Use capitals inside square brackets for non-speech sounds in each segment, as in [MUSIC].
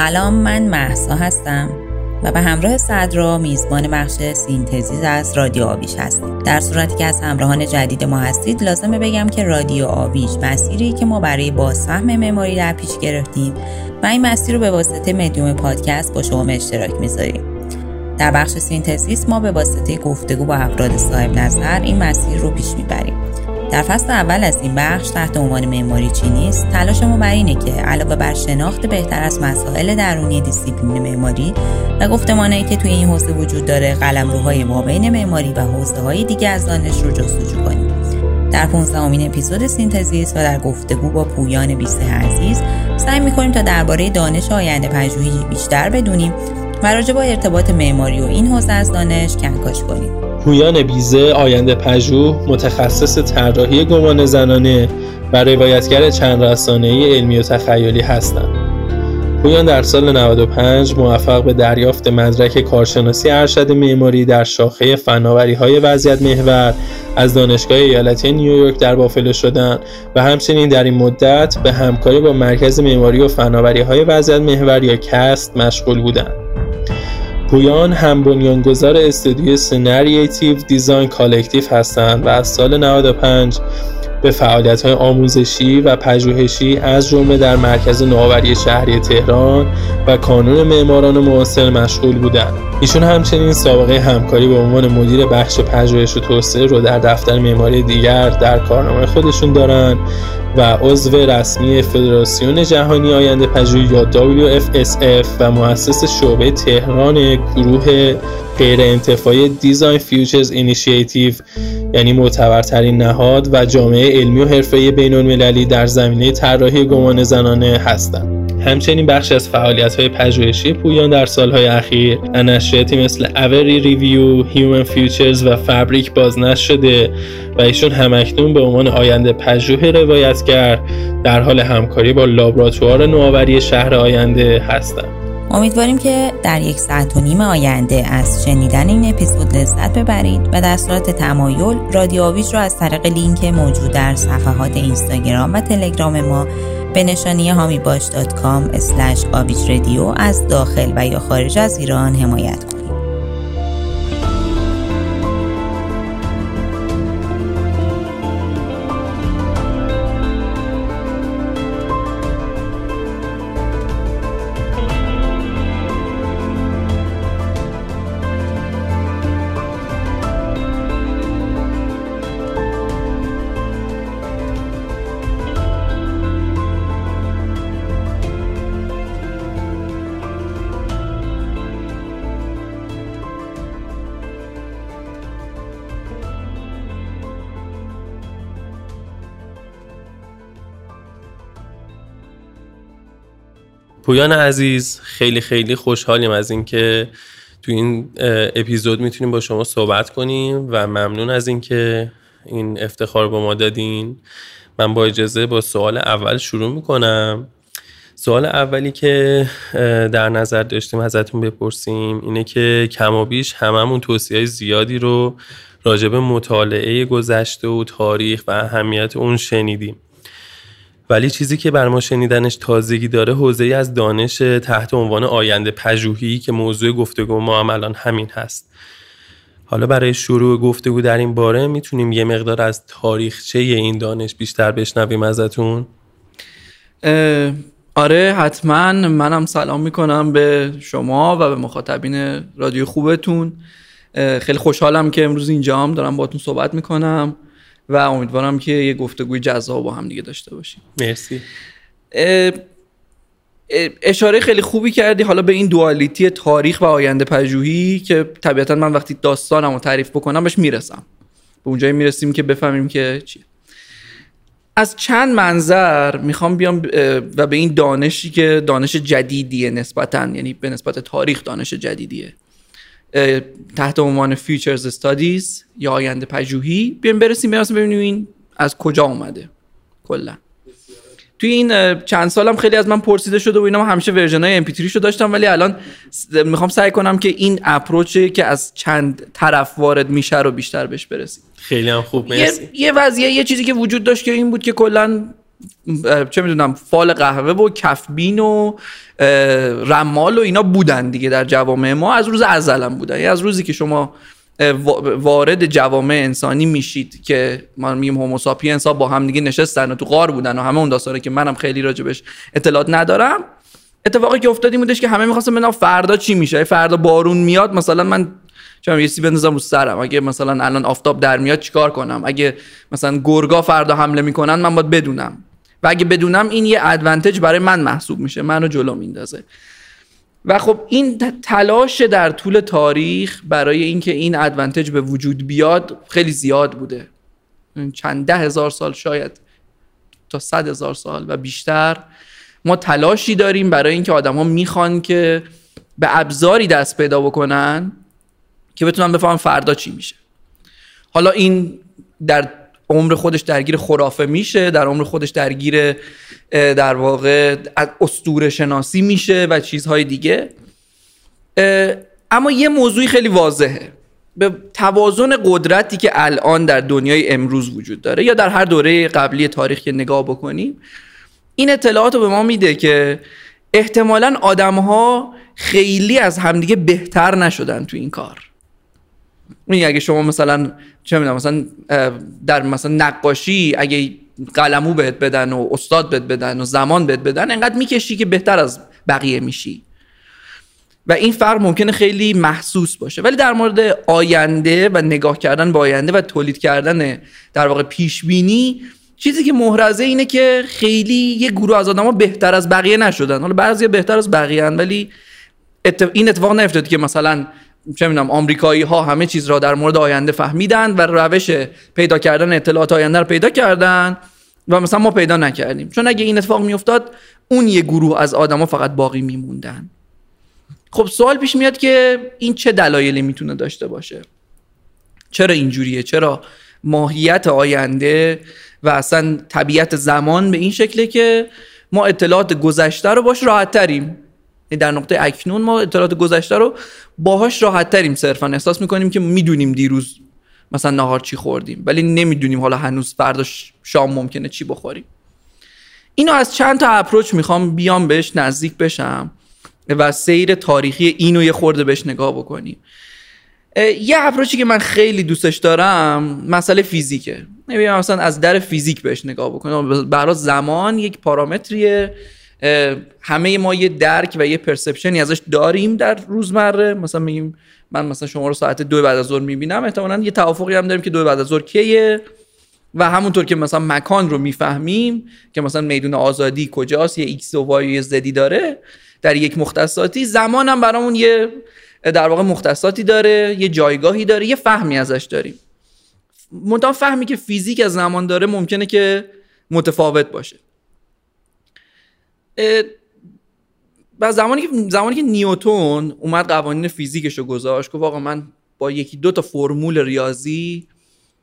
سلام من مهسا هستم و به همراه صدرا میزبان بخش synthesis از رادیو آویش هستیم. در صورتی که از همراهان جدید ما هستید لازمه بگم که رادیو آویش مسیری که ما برای بازفهم معماری در پیش گرفتیم و این مسیر رو به واسطه مدیوم پادکست با شما اشتراک می‌ذاریم. در بخش synthesis ما به واسطه گفتگو با افراد صاحب نظر این مسیر رو پیش می‌بریم. در فصل اول از این بخش تحت عنوان معماری چی نیست. تلاش ما بر اینه که علاوه بر شناخت بهتر از مسائل درونی دیسیپلین معماری و گفتمانهایی که توی این حوزه وجود داره قلمروهای مابین معماری و حوزه های دیگه از دانش رو جستجو کنیم. در 15 امین اپیزود سینتزیس و در گفتگو با پویان بیسته عزیز سعی می‌کنیم تا درباره دانش آینده پژوهی بیشتر بدونیم و راجع با ارتباط معماری و این حوزه از دانش کنکاش کنیم. پویان بیزه آینده پژوه متخصص طراحی گمان زنانه و روایتگر چند رسانه‌ای علمی و تخیلی هستند. پویان در سال 95 موفق به دریافت مدرک کارشناسی ارشد معماری در شاخه فناوری های وضعیت محور از دانشگاه ایالتی نیویورک در بافلو شدند و همچنین در این مدت به همکاری با مرکز معماری و فناوری های وضعیت محور یا CAST مشغول بودند. پویان هم بنیانگذار استودیو سنریتیو Design Collective هستند و از سال 95 به فعالیت های آموزشی و پژوهشی از جمله در مرکز نوآوری شهری تهران و کانون معماران معاصر مشغول بودند. ایشون همچنین سابقه همکاری به عنوان مدیر بخش پژوهش و توسعه رو در دفتر معماری دیگر در کارنامه خودشون دارند و عضو رسمی فدراسیون جهانی آینده پژوهی یا WFSF و مؤسس شعبه تهران گروه غیر انتفاعی Design Futures Initiative یعنی معتبرترین نهاد و جامعه علمی و حرفه‌ای بین‌المللی در زمینه طراحی گمانه‌زنانه هستند. همچنین بخش از فعالیت های پژوهشی پویان در سالهای اخیر نشریاتی مثل اوری Review، Human Futures و Fabric بازنشر شده و ایشون همکنون به عنوان آینده پژوه روایتگر در حال همکاری با لابراتوار نوآوری شهر آینده هستند. امیدواریم که در یک ساعت و نیم آینده از شنیدن این اپیزود لذت ببرید و در صورت تمایل رادیو آویج را از طریق لینک موجود در صفحات اینستاگرام و تلگرام ما به نشانی هامی از داخل و یا خارج از ایران حمایت کنید. پویان عزیز خیلی خیلی خوشحالیم از اینکه تو این اپیزود می‌تونیم با شما صحبت کنیم و ممنون از اینکه این افتخار با ما دادین. من با اجازه با سوال اول شروع می‌کنم. سوال اولی که در نظر داشتیم ازتون بپرسیم اینه که کم و بیش هممون توصیه زیادی رو راجب مطالعه گذشته و تاریخ و اهمیت اون شنیدیم. ولی چیزی که بر ما شنیدنش تازگی داره حوزه از دانش تحت عنوان آینده پژوهی که موضوع گفتگو ما هم الان همین هست. حالا برای شروع گفتگو در این باره می‌تونیم یه مقدار از تاریخچه این دانش بیشتر بشنویم ازتون؟ آره حتما. منم سلام می‌کنم به شما و به مخاطبین رادیو خوبتون. خیلی خوشحالم که امروز اینجا هم دارم باتون صحبت می‌کنم. و امیدوارم که یه گفتگوی جذاب با هم دیگه داشته باشیم. مرسی. اشاره خیلی خوبی کردی. حالا به این دوالیتی تاریخ و آینده پژوهی که طبیعتا من وقتی داستانم رو تعریف بکنم بهش می‌رسم. به اونجایی می‌رسیم که بفهمیم که چیه. از چند منظر می‌خوام بیام و به این دانشی که دانش جدیدیه نسبتا یعنی به نسبت تاریخ دانش جدیدیه. تحت عنوان Futures Studies یا آینده پژوهی. بیایم برسیم برسیم ببینیم این از کجا اومده. کلا. توی این چند سالم خیلی از من پرسیده شده و اینا همیشه version های MP3 شو داشتم ولی الان می‌خوام سعی کنم که این approach ه که از چند طرف وارد میشه رو بیشتر بهش برسیم. خیلی هم خوب مرسی. یه, یه وضعیه یه چیزی که وجود داشت که این بود که کلا چه می‌دونم فال قهوه و کفبین و رمال و اینا بودن دیگه در جوامع ما. از روز ازلم بودن. یعنی از روزی که شما وارد جوامع انسانی میشید که ما میگیم هوموساپی انسان با هم دیگه نشستن و تو غار بودن و همه اون داستانه که منم خیلی راجبش اطلاعات ندارم. اتفاقی که افتاد این بودش که همه می‌خواستن ببینن فردا چی میشه. فردا بارون میاد مثلا من چون یه سی بندازم رو سرم. اگه مثلا الان آفتاب در میاد چیکار کنم؟ اگه مثلا گرگا فردا حمله می‌کنن من باید بدونم. و اگه بدونم این یه ادوانتج برای من محسوب میشه منو جلو میندازه. و خب این تلاش در طول تاریخ برای اینکه این ادوانتج به وجود بیاد خیلی زیاد بوده. چند ده هزار سال شاید تا صد هزار سال و بیشتر ما تلاشی داریم برای اینکه آدما می‌خوان که به ابزاری دست پیدا بکنن که بتونن بفهمن فردا چی میشه. حالا این در عمر خودش درگیر خرافه میشه در عمر خودش درگیر در واقع استور شناسی میشه و چیزهای دیگه. اما یه موضوعی خیلی واضحه. به توازن قدرتی که الان در دنیای امروز وجود داره یا در هر دوره قبلی تاریخ که نگاه بکنیم این اطلاعات رو به ما میده که احتمالا آدم ها خیلی از همدیگه بهتر نشدن تو این کار. این اگه شما مثلا چه می‌دونم مثلا در مثلا نقاشی اگه قلمو بهت بدن و استاد بهت بدن و زمان بهت بدن انقدر می‌کشی که بهتر از بقیه میشی. و این فرق ممکنه خیلی محسوس باشه. ولی در مورد آینده و نگاه کردن به آینده و تولید کردن در واقع پیش بینی چیزی که محرزه اینه که خیلی یه گروه از آدما بهتر از بقیه نشدن. حالا بعضی بهتر از بقیه هن ولی این اتفاق نیفتاد که مثلا چه می‌دونم آمریکایی ها همه چیز را در مورد آینده فهمیدن و روش پیدا کردن اطلاعات آینده رو پیدا کردن و مثلا ما پیدا نکردیم. چون اگه این اتفاق میافتاد اون یه گروه از آدما فقط باقی میموندن. خب سوال پیش میاد که این چه دلایلی می‌تونه داشته باشه؟ چرا اینجوریه؟ چرا ماهیت آینده و اصلا طبیعت زمان به این شکله که ما اطلاعات گذشته رو باش راحت تریم در نقطه اکنون ما اطلاعات گذشته رو باهاش راحت تریم صرفا. احساس می‌کنیم که می‌دونیم دیروز مثلا نهار چی خوردیم ولی نمی‌دونیم حالا هنوز فردا شام ممکنه چی بخوریم. اینو از چند تا اپروچ می‌خوام بیام بهش نزدیک بشم و سیر تاریخی اینو یه خورده بهش نگاه بکنیم. یه اپروچی که من خیلی دوستش دارم مسئله فیزیکه. نمی‌دونم مثلا از در فیزیک بهش نگاه بکنم. برای زمان یک پارامتریه. همه ما یه درک و یه perception ی ازش داریم در روزمره. مثلا میگیم من مثلا شما رو ساعت دو بعد از ظهر می‌بینم احتمالا یه توافقی هم داریم که دو بعد از ظهر کیه؟ و همونطور که مثلا مکان رو می‌فهمیم که مثلا میدون آزادی کجاست یه ایکس و وای زدی داره در یک مختصاتی زمان هم برامون یه در واقع مختصاتی داره یه جایگاهی داره یه فهمی ازش داریم. منتها فهمی که فیزیک از زمان داره ممکنه که متفاوت باشه. و زمانی که زمانی که نیوتون اومد قوانین فیزیکش رو گذاشت گفت آقا من با یکی دو تا فرمول ریاضی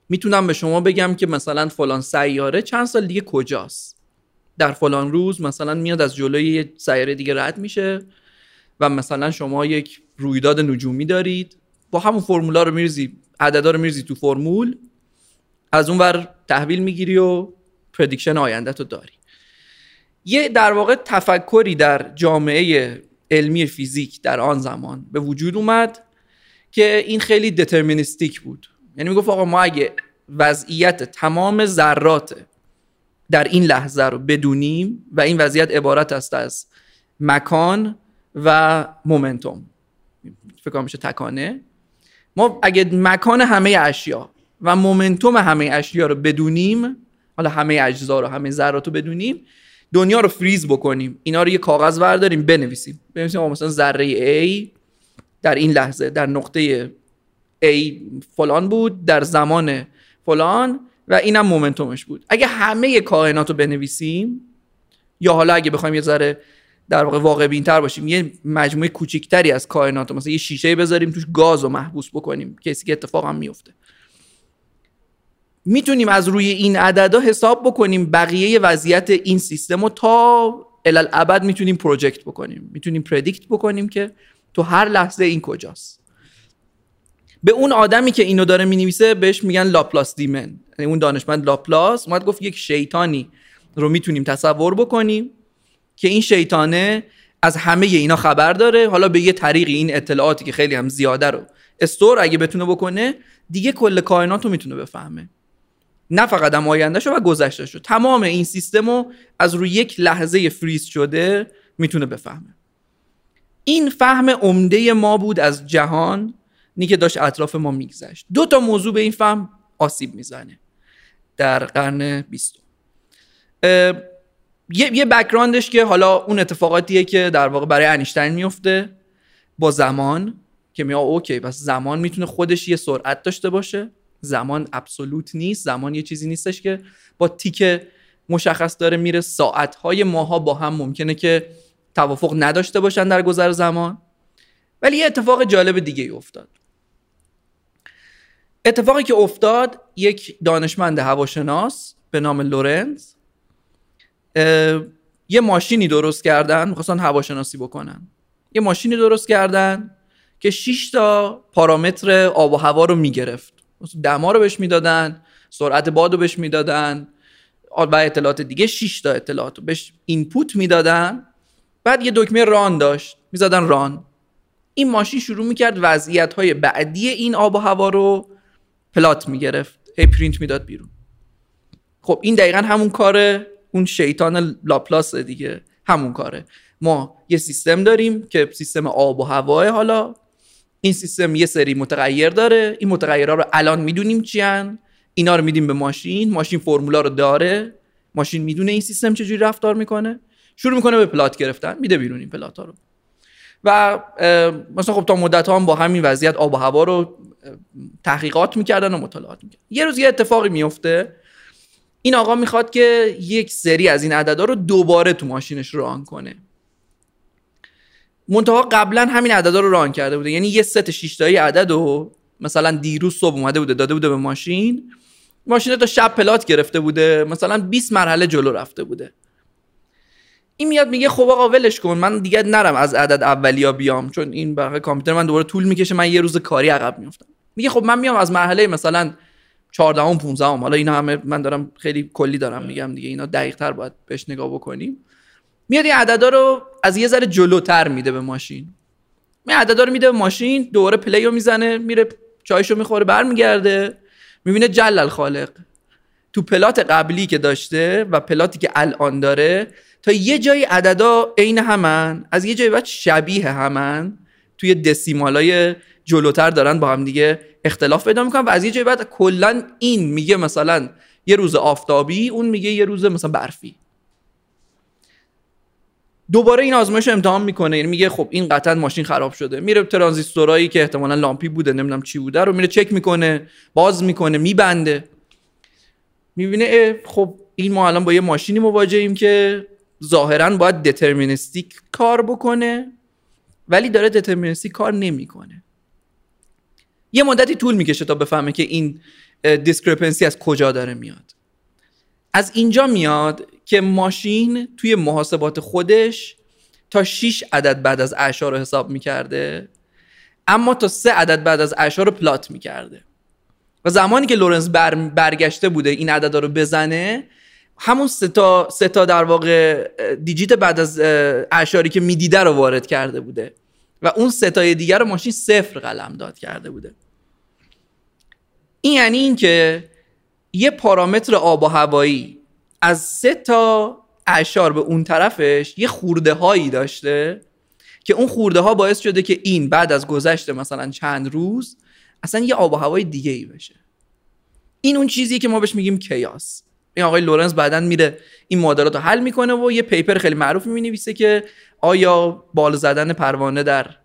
می‌تونم به شما بگم که مثلا فلان سیاره چند سال دیگه کجاست. در فلان روز مثلا میاد از جلوی یه سیاره دیگه رد میشه و مثلا شما یک رویداد نجومی دارید. با همون فرمولا رو میریزی عددا رو میریزی تو فرمول از اون ور تحویل می‌گیری و prediction آینده تو داری. یه در واقع تفکری در جامعه علمی فیزیک در آن زمان به وجود اومد که این خیلی deterministic بود. یعنی می‌گفت آقا ما اگه وضعیت تمام ذرات در این لحظه رو بدونیم و این وضعیت عبارت است از مکان و momentum فکر میشه تکانه. ما اگه مکان همه اشیا و مومنتوم همه اشیا رو بدونیم حالا همه اجزا رو همه ذرات رو بدونیم دنیا رو فریز بکنیم. اینا رو یه کاغذ برداریم بنویسیم. بنویسیم مثلا ذره A در این لحظه در نقطه A فلان بود در زمان فلان و اینم مومنتومش بود. اگه همه کائنات رو بنویسیم یا حالا اگه بخوایم یه ذره در واقع واقع بینتر باشیم یه مجموعه کوچیکتری از کائنات مثلا یه شیشه بذاریم توش گاز رو محبوس بکنیم کسی که اتفاق هم میفته می‌تونیم از روی این عددا حساب بکنیم بقیه وضعیت این سیستم رو تا الی‌الابد می‌تونیم project بکنیم. می‌تونیم predict بکنیم که تو هر لحظه این کجاست. به اون آدمی که اینو داره می‌نویسه بهش میگن Laplace's demon یعنی اون دانشمند لاپلاس اومد گفت یک شیطانی رو می‌تونیم تصور بکنیم که این شیطانه از همه اینا خبر داره. حالا به یه طریقی این اطلاعاتی که خیلی هم زیاده رو استور اگه بتونه بکنه دیگه کل کائنات رو می‌تونه بفهمه. نه فقط هم آیندهشو و گذشتهشو. تمام این سیستم رو از روی یک لحظه فریز شده می‌تونه بفهمه. این فهم عمده ما بود از جهان نی که داشت اطراف ما میگذشت. دو تا موضوع به این فهم آسیب می‌زنه. در قرن بیستم. یه یه بکراندش که حالا اون اتفاقاتیه که در واقع برای انیشتین میفته با زمان که میگه اوکی پس زمان می‌تونه خودش یه سرعت داشته باشه. زمان ابسولوت نیست. زمان یه چیزی نیستش که با تیک مشخص داره میره. ساعتهای ماها با هم ممکنه که توافق نداشته باشن در گذر زمان. ولی یه اتفاق جالب دیگه ای افتاد. اتفاقی که افتاد یک دانشمند هواشناس به نام لورنز یه ماشینی درست کردن می‌خواستن هواشناسی بکنن. یه ماشینی درست کردن که 6 تا پارامتر آب و هوا رو می‌گرفت. دما رو بهش می‌دادن سرعت باد رو بهش می‌دادن و اطلاعات دیگه 6 تا اطلاعات رو بهش اینپوت می‌دادن. بعد یه دکمه run داشت می‌زدن run. این ماشین شروع می‌کرد وضعیت های بعدی این آب و هوا رو plot می‌گرفت هی پرینت می‌داد بیرون. خب این دقیقا همون کاره اون شیطان لاپلاس دیگه همون کاره. ما یه سیستم داریم که سیستم آب و هواه حالا این سیستم یه سری متغیر داره. این متغیرها رو الان می‌دونیم چیان اینا رو میدیم به ماشین. ماشین فرمولا رو داره. ماشین می‌دونه این سیستم چجوری رفتار می‌کنه. شروع می‌کنه به پلات گرفتن. میده بیرون این پلات ها رو. و مثلا خب تا مدت هم با همین وضعیت آب و هوا رو تحقیقات می‌کردن و مطالعات می‌کردن. یه روز یه اتفاقی میفته این آقا می‌خواد که یک سری از این عددا رو دوباره تو ماشینش ران کنه. منتها قبلا همین عددا رو ران کرده بوده. یعنی یه ست شیشتایی عدد رو مثلا دیروز صبح اومده بوده داده بوده به ماشین. ماشین تا شب پلات گرفته بوده. مثلا 20 مرحله جلو رفته بوده. این میاد میگه خب آقا ولش کن من دیگه نرم از عدد اولیا بیام چون این برای کامپیوتر من دوباره طول می‌کشه من یه روز کاری عقب میفتم میگه خب من میام از مرحله مثلا 14 ام 15 ام حالا اینا همه من دارم خیلی کلی دارم میگم دیگه اینا دقیق تر باید بهش نگاه بکنیم. میاد این عددا رو از یه ذره جلوتر میده به ماشین. می عددا رو میده به ماشین دوباره پلی رو می‌زنه میره چایشو می‌خوره برمیگرده. می‌بینه جلل خالق تو پلات قبلی که داشته و پلاتی که الان داره تا یه جایی عددا عین همن. از یه جایی بعد شبیه همن. توی دسیمالای جلوتر دارن با هم دیگه اختلاف پیدا می‌کنن و از یه جایی بعد کلا این میگه مثلا یه روز آفتابی اون میگه یه روز مثلا برفی. دوباره این آزمایش امتحان می‌کنه. یعنی میگه خب این قطعا ماشین خراب شده. میره ترانزیستورایی که احتمالا لامپی بوده نمی‌دونم چی بوده رو میره چک می‌کنه باز می‌کنه میبنده. می‌بینه خب این ما الان با یه ماشینی مواجهیم که ظاهرا باید deterministic کار بکنه ولی داره deterministic کار نمی‌کنه. یه مدتی طول می‌کشه تا بفهمه که این discrepancy از کجا داره میاد. از اینجا میاد که ماشین توی محاسبات خودش تا 6 عدد بعد از اعشار رو حساب می‌کرده اما تا سه عدد بعد از اعشار رو plot می‌کرده. و زمانی که لورنس بر برگشته بوده این عددا رو بزنه همون سه تا, سه تا در واقع digit بعد از اعشاری که می‌دیده رو وارد کرده بوده. و اون سه تای دیگر رو ماشین صفر قلمداد کرده بوده. این یعنی اینکه یه پارامتر آب و هوایی. از سه تا اعشار به اون طرفش یه خورده هایی داشته که اون خورده ها باعث شده که این بعد از گذشته مثلا چند روز اصلا یه آب و هوای دیگه ای بشه. این اون چیزی که ما بهش میگیم chaos. این آقای لورنس بعدا میره این معادلات رو حل می‌کنه و یه paper خیلی معروفی می‌نویسه که آیا بال زدن پروانه در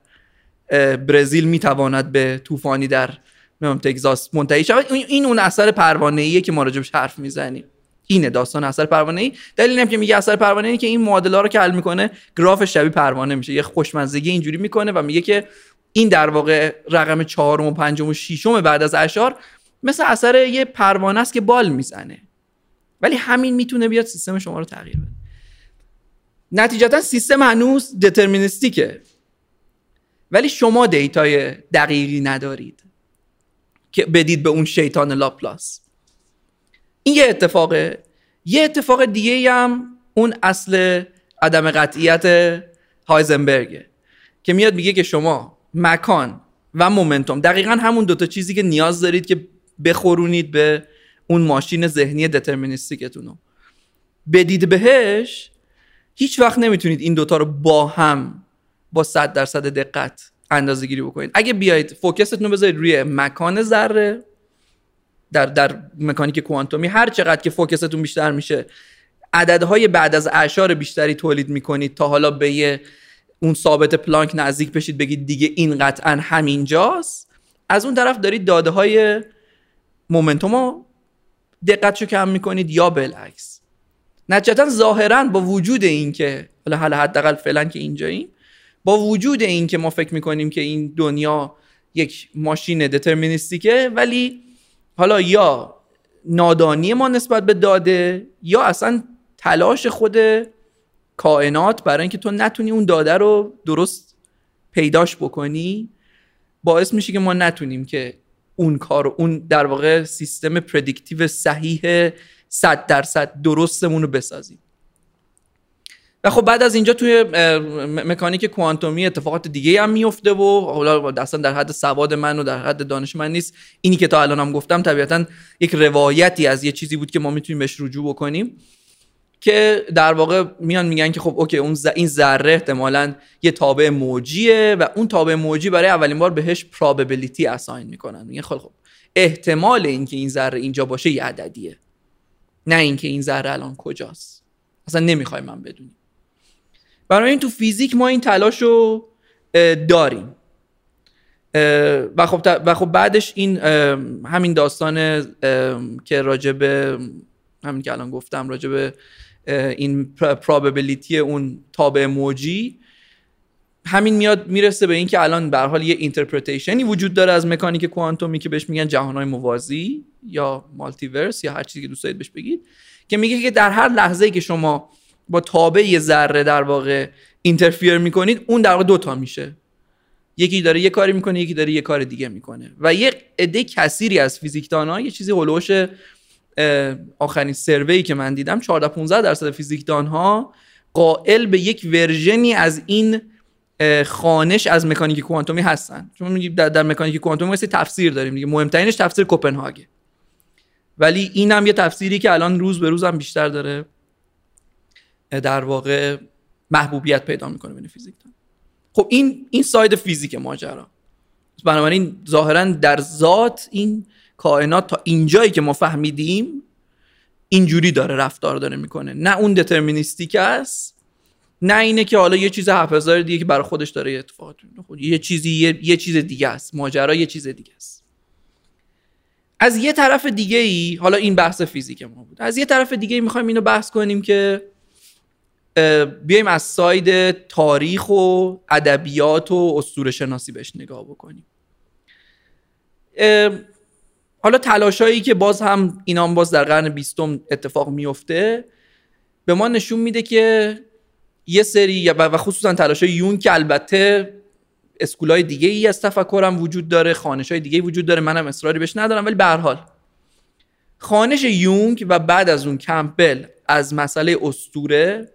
برزیل می‌تواند به طوفانی در تگزاس منتهی شود. این اون اثر پروانه ایه که ما راجبش حرف می‌زنیم. اینه داستان اثر پروانه ای دلیل که میگه اثر پروانه ای که این معادله رو که حل می‌کنه گراف شبیه پروانه میشه. یه خوشمزگی اینجوری می‌کنه و میگه که این در واقع رقم چهارم و پنجم و ششم بعد از اعشار مثل اثر یه پروانه است که بال می‌زنه. ولی همین می‌تونه بیاد سیستم شما رو تغییر بده. نتیجتا سیستم هنوز deterministic ه ولی شما data ی دقیقی ندارید. که بدید به اون شیطان لاپلاس. این یه اتفاقه. یه اتفاق دیگه هم اون اصل عدم قطعیت هایزنبرگه که میاد میگه که شما مکان و مومنتوم دقیقا همون دوتا چیزی که نیاز دارید که بخورونید به اون ماشین ذهنی دترمینیستیکتون رو. بدید بهش هیچ وقت نمی‌تونید این دوتا رو با هم با صد درصد دقت اندازه گیری بکنید اگه بیاید فوکستون رو بذارید روی مکان ذره. در در مکانیک کوانتومی هر چقدر که فوکستون بیشتر میشه عددهای بعد از اعشار بیشتری تولید می‌کنید تا حالا به یه اون ثابت پلانک نزدیک بشید بگید دیگه این قطعا همینجاست. از اون طرف دارید داده های مومنتوم رو دقتشو کم می‌کنید یا بالعکس. نتیجتا ظاهرا با وجود این که حالا حالا حداقل فعلا که اینجاییم با وجود این که ما فکر می‌کنیم که این دنیا یک ماشین دترمینیستیکه ولی حالا یا نادانی ما نسبت به داده یا اصلا تلاش خود کائنات برای اینکه تو نتونی اون داده رو درست پیداش بکنی باعث میشه که ما نتونیم که اون کار اون در واقع سیستم پردیکتیو صحیح 100 درصد درستمون رو بسازیم. و خب بعد از اینجا توی مکانیک کوانتومی اتفاقات دیگه هم میفته و حالا اصلا در حد سواد من و در حد دانش من نیست. اینی که تا الان هم گفتم طبیعتا یک روایتی از یه چیزی بود که ما می‌تونیم بهش رجوع بکنیم که در واقع میان میگن که خب اوکی اون این ذره احتمالا یه تابع موجیه و اون تابع موجی برای اولین بار بهش پراببلیتی اساین می‌کنن. میگن خب خب احتمال اینکه این ذره اینجا باشه یه عددیه. نه اینکه این ذره الان کجاست. اصلا نمی‌خوایم من بدونیم برای این تو فیزیک ما این تلاش رو داریم. و خب, و خب بعدش این همین داستان که راجب همین که الان گفتم راجب این probability اون تابع موجی همین میاد می‌رسه به اینکه الان به هر حال یه interpretation ی وجود داره از مکانیک کوانتومی که بهش میگن جهانهای موازی یا multiverse یا هر چیزی که دوست دارید بهش بگید که میگه که در هر لحظه که شما با تابع ذره در واقع اینترفیر می‌کنید اون در واقع دوتا میشه. یکی داره یه کاری می‌کنه یکی داره یه کار دیگه می‌کنه. و یه عده کثیری از فیزیکدان ها یه چیزی هلوش آخرین سروی که من دیدم 14 15 درصد فیزیکدان ها قائل به یک ورژنی از این خانش از مکانیک کوانتومی هستن. چون در, در مکانیک کوانتومی مثل تفسیر داریم دیگه. مهمترینش تفسیر کوپنهاگه. ولی این هم یه تفسیری که الان روز به روز هم بیشتر داره. در واقع محبوبیت پیدا می‌کنه بین فیزیکدان خب این این ساید فیزیک ماجرا. بنابراین ظاهرا در ذات این کائنات تا اینجایی که ما فهمیدیم اینجوری داره رفتار داره می‌کنه. نه اون دترمینیستیک است نه اینه که حالا یه چیز هزار دیگه که برای خودش داره اتفاقات خود یه چیزی یه،, یه, چیز دیگه است. ماجرا یه چیز دیگه است. از یه طرف دیگه ای حالا این بحث فیزیک ما بود. از یه طرف دیگه ای می‌خوایم اینو بحث کنیم که بیایم از ساید تاریخ و ادبیات و اسطوره شناسی بهش نگاه بکنیم. حالا تلاشایی که باز هم اینام باز در قرن بیستم اتفاق میفته به ما نشون میده که یه سری و خصوصا تلاش یون که البته school ای دیگه ای از تفکرم وجود داره خوانش های دیگه وجود داره منم اصراری بهش ندارم ولی به هر حال. خوانش یونگ و بعد از اون کمپل از مسئله اسطوره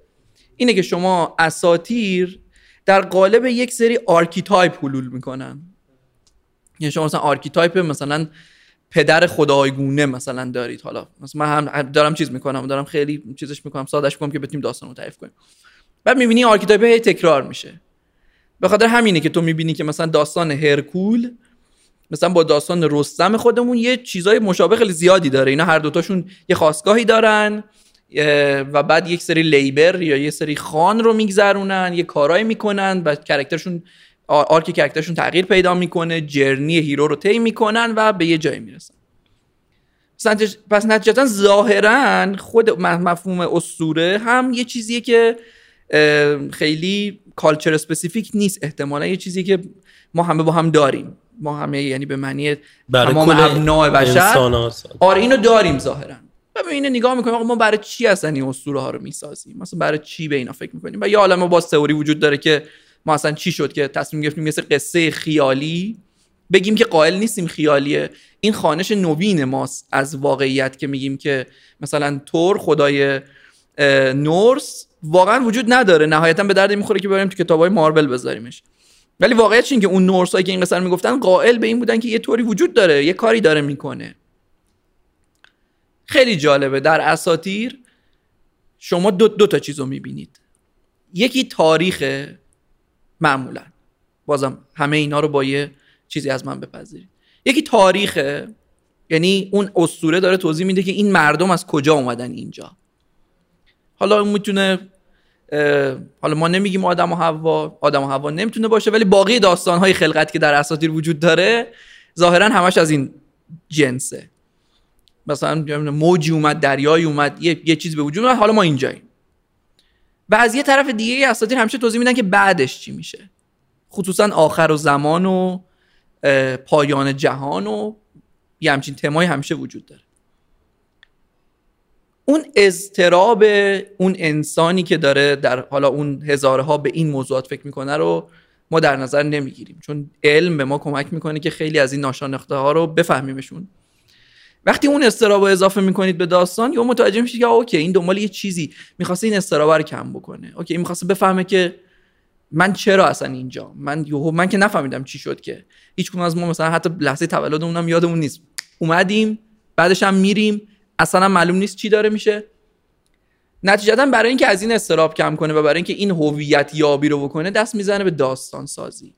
اینه که شما اساطیر در قالب یک سری archetype حلول می‌کنن. یعنی شما مثلا archetype مثلا پدر خدایگونه مثلا دارید. حالا مثلا من هم دارم چیز می‌کنم دارم خیلی چیزش می‌کنم سادهش می‌کنم که بتونیم داستان رو تعریف کنیم. بعد می‌بینی archetype هی تکرار میشه. به خاطر همینه که تو می‌بینی که مثلا داستان هرکول مثلا با داستان رستم خودمون یه چیزای مشابه خیلی زیادی داره. اینا هر دوتاشون یه خاستگاهی دارن. و بعد یک سری labor یا یه سری خان رو میگذرونن یه کارایی می‌کنن و character شون arc character شون تغییر پیدا می‌کنه journey hero رو طی می‌کنن و به یه جایی می‌رسن. پس نتیجتا ظاهرا خود مفهوم اسطوره هم یه چیزیه که خیلی culture specific نیست. احتمالا یه چیزی که ما همه با هم داریم. ما همه یعنی به معنی تمام ابنای بشر. آره اینو داریم ظاهرا. و به اینو نگاه می‌کنیم ما برای چی اصلا این اسطوره ها رو می‌سازیم؟ مثلا برای چی به اینا فکر می‌کنیم؟ و یه عالمه با تئوری وجود داره که ما اصلا چی شد که تصمیم گرفتیم مثل قصه خیالی بگیم که قائل نیستیم خیالیه. این خوانش نوین ماست از واقعیت که میگیم که مثلا تور خدای نورس واقعا وجود نداره. نهایتا به درد می‌خوره که بریم تو کتابای مارول بذاریمش. ولی واقعیت این که اون نورسایی که این قصه می‌گفتن قائل به این بودن که یه طوری وجود داره یه کاری داره می‌کنه. خیلی جالبه. در اساتیر شما دو, دو تا چیز رو می‌بینید. یکی تاریخ معمولا. بازم همه اینا رو با یه چیزی از من بپذیرید. یکی تاریخه یعنی اون اسطوره داره توضیح میده که این مردم از کجا اومدن اینجا. حالا می‌تونه حالا ما نمیگیم آدم و حوا آدم و حوا نمی‌تونه باشه ولی باقی داستان های خلقت که در اساطیر وجود داره ظاهرا همش از این جنسه. مثلا موجی اومد دریایی اومد یه, یه چیز به وجود حالا ما اینجاییم. و از یه طرف دیگه اساطیر همیشه توضیح میدن که بعدش چی میشه. خصوصا آخر و زمان و پایان جهان و یه همچین تمای همیشه وجود داره. اون اضطراب اون انسانی که داره در حالا اون هزاره ها به این موضوعات فکر می‌کنه رو ما در نظر نمی‌گیریم. چون علم به ما کمک می‌کنه که خیلی از این ناشانخته ها رو بفهمیمشون. وقتی اون استراب رو اضافه می‌کنید به داستان یا متوجه میشید که اوکی این دنبال یه چیزی می‌خواسته این استراب رو کم بکنه. اوکی این می‌خواسته بفهمه که من چرا اصلا اینجا؟ من یهو من که نفهمیدم چی شد که. هیچ از ما مثلا حتی لحظه تولدمون یادمون نیست. اومدیم بعدش هم میریم اصلا معلوم نیست چی داره میشه. نتیجتا برای اینکه از این استراب کم کنه و برای اینکه این هویت یابی رو بکنه دست می‌زنه به داستان سازی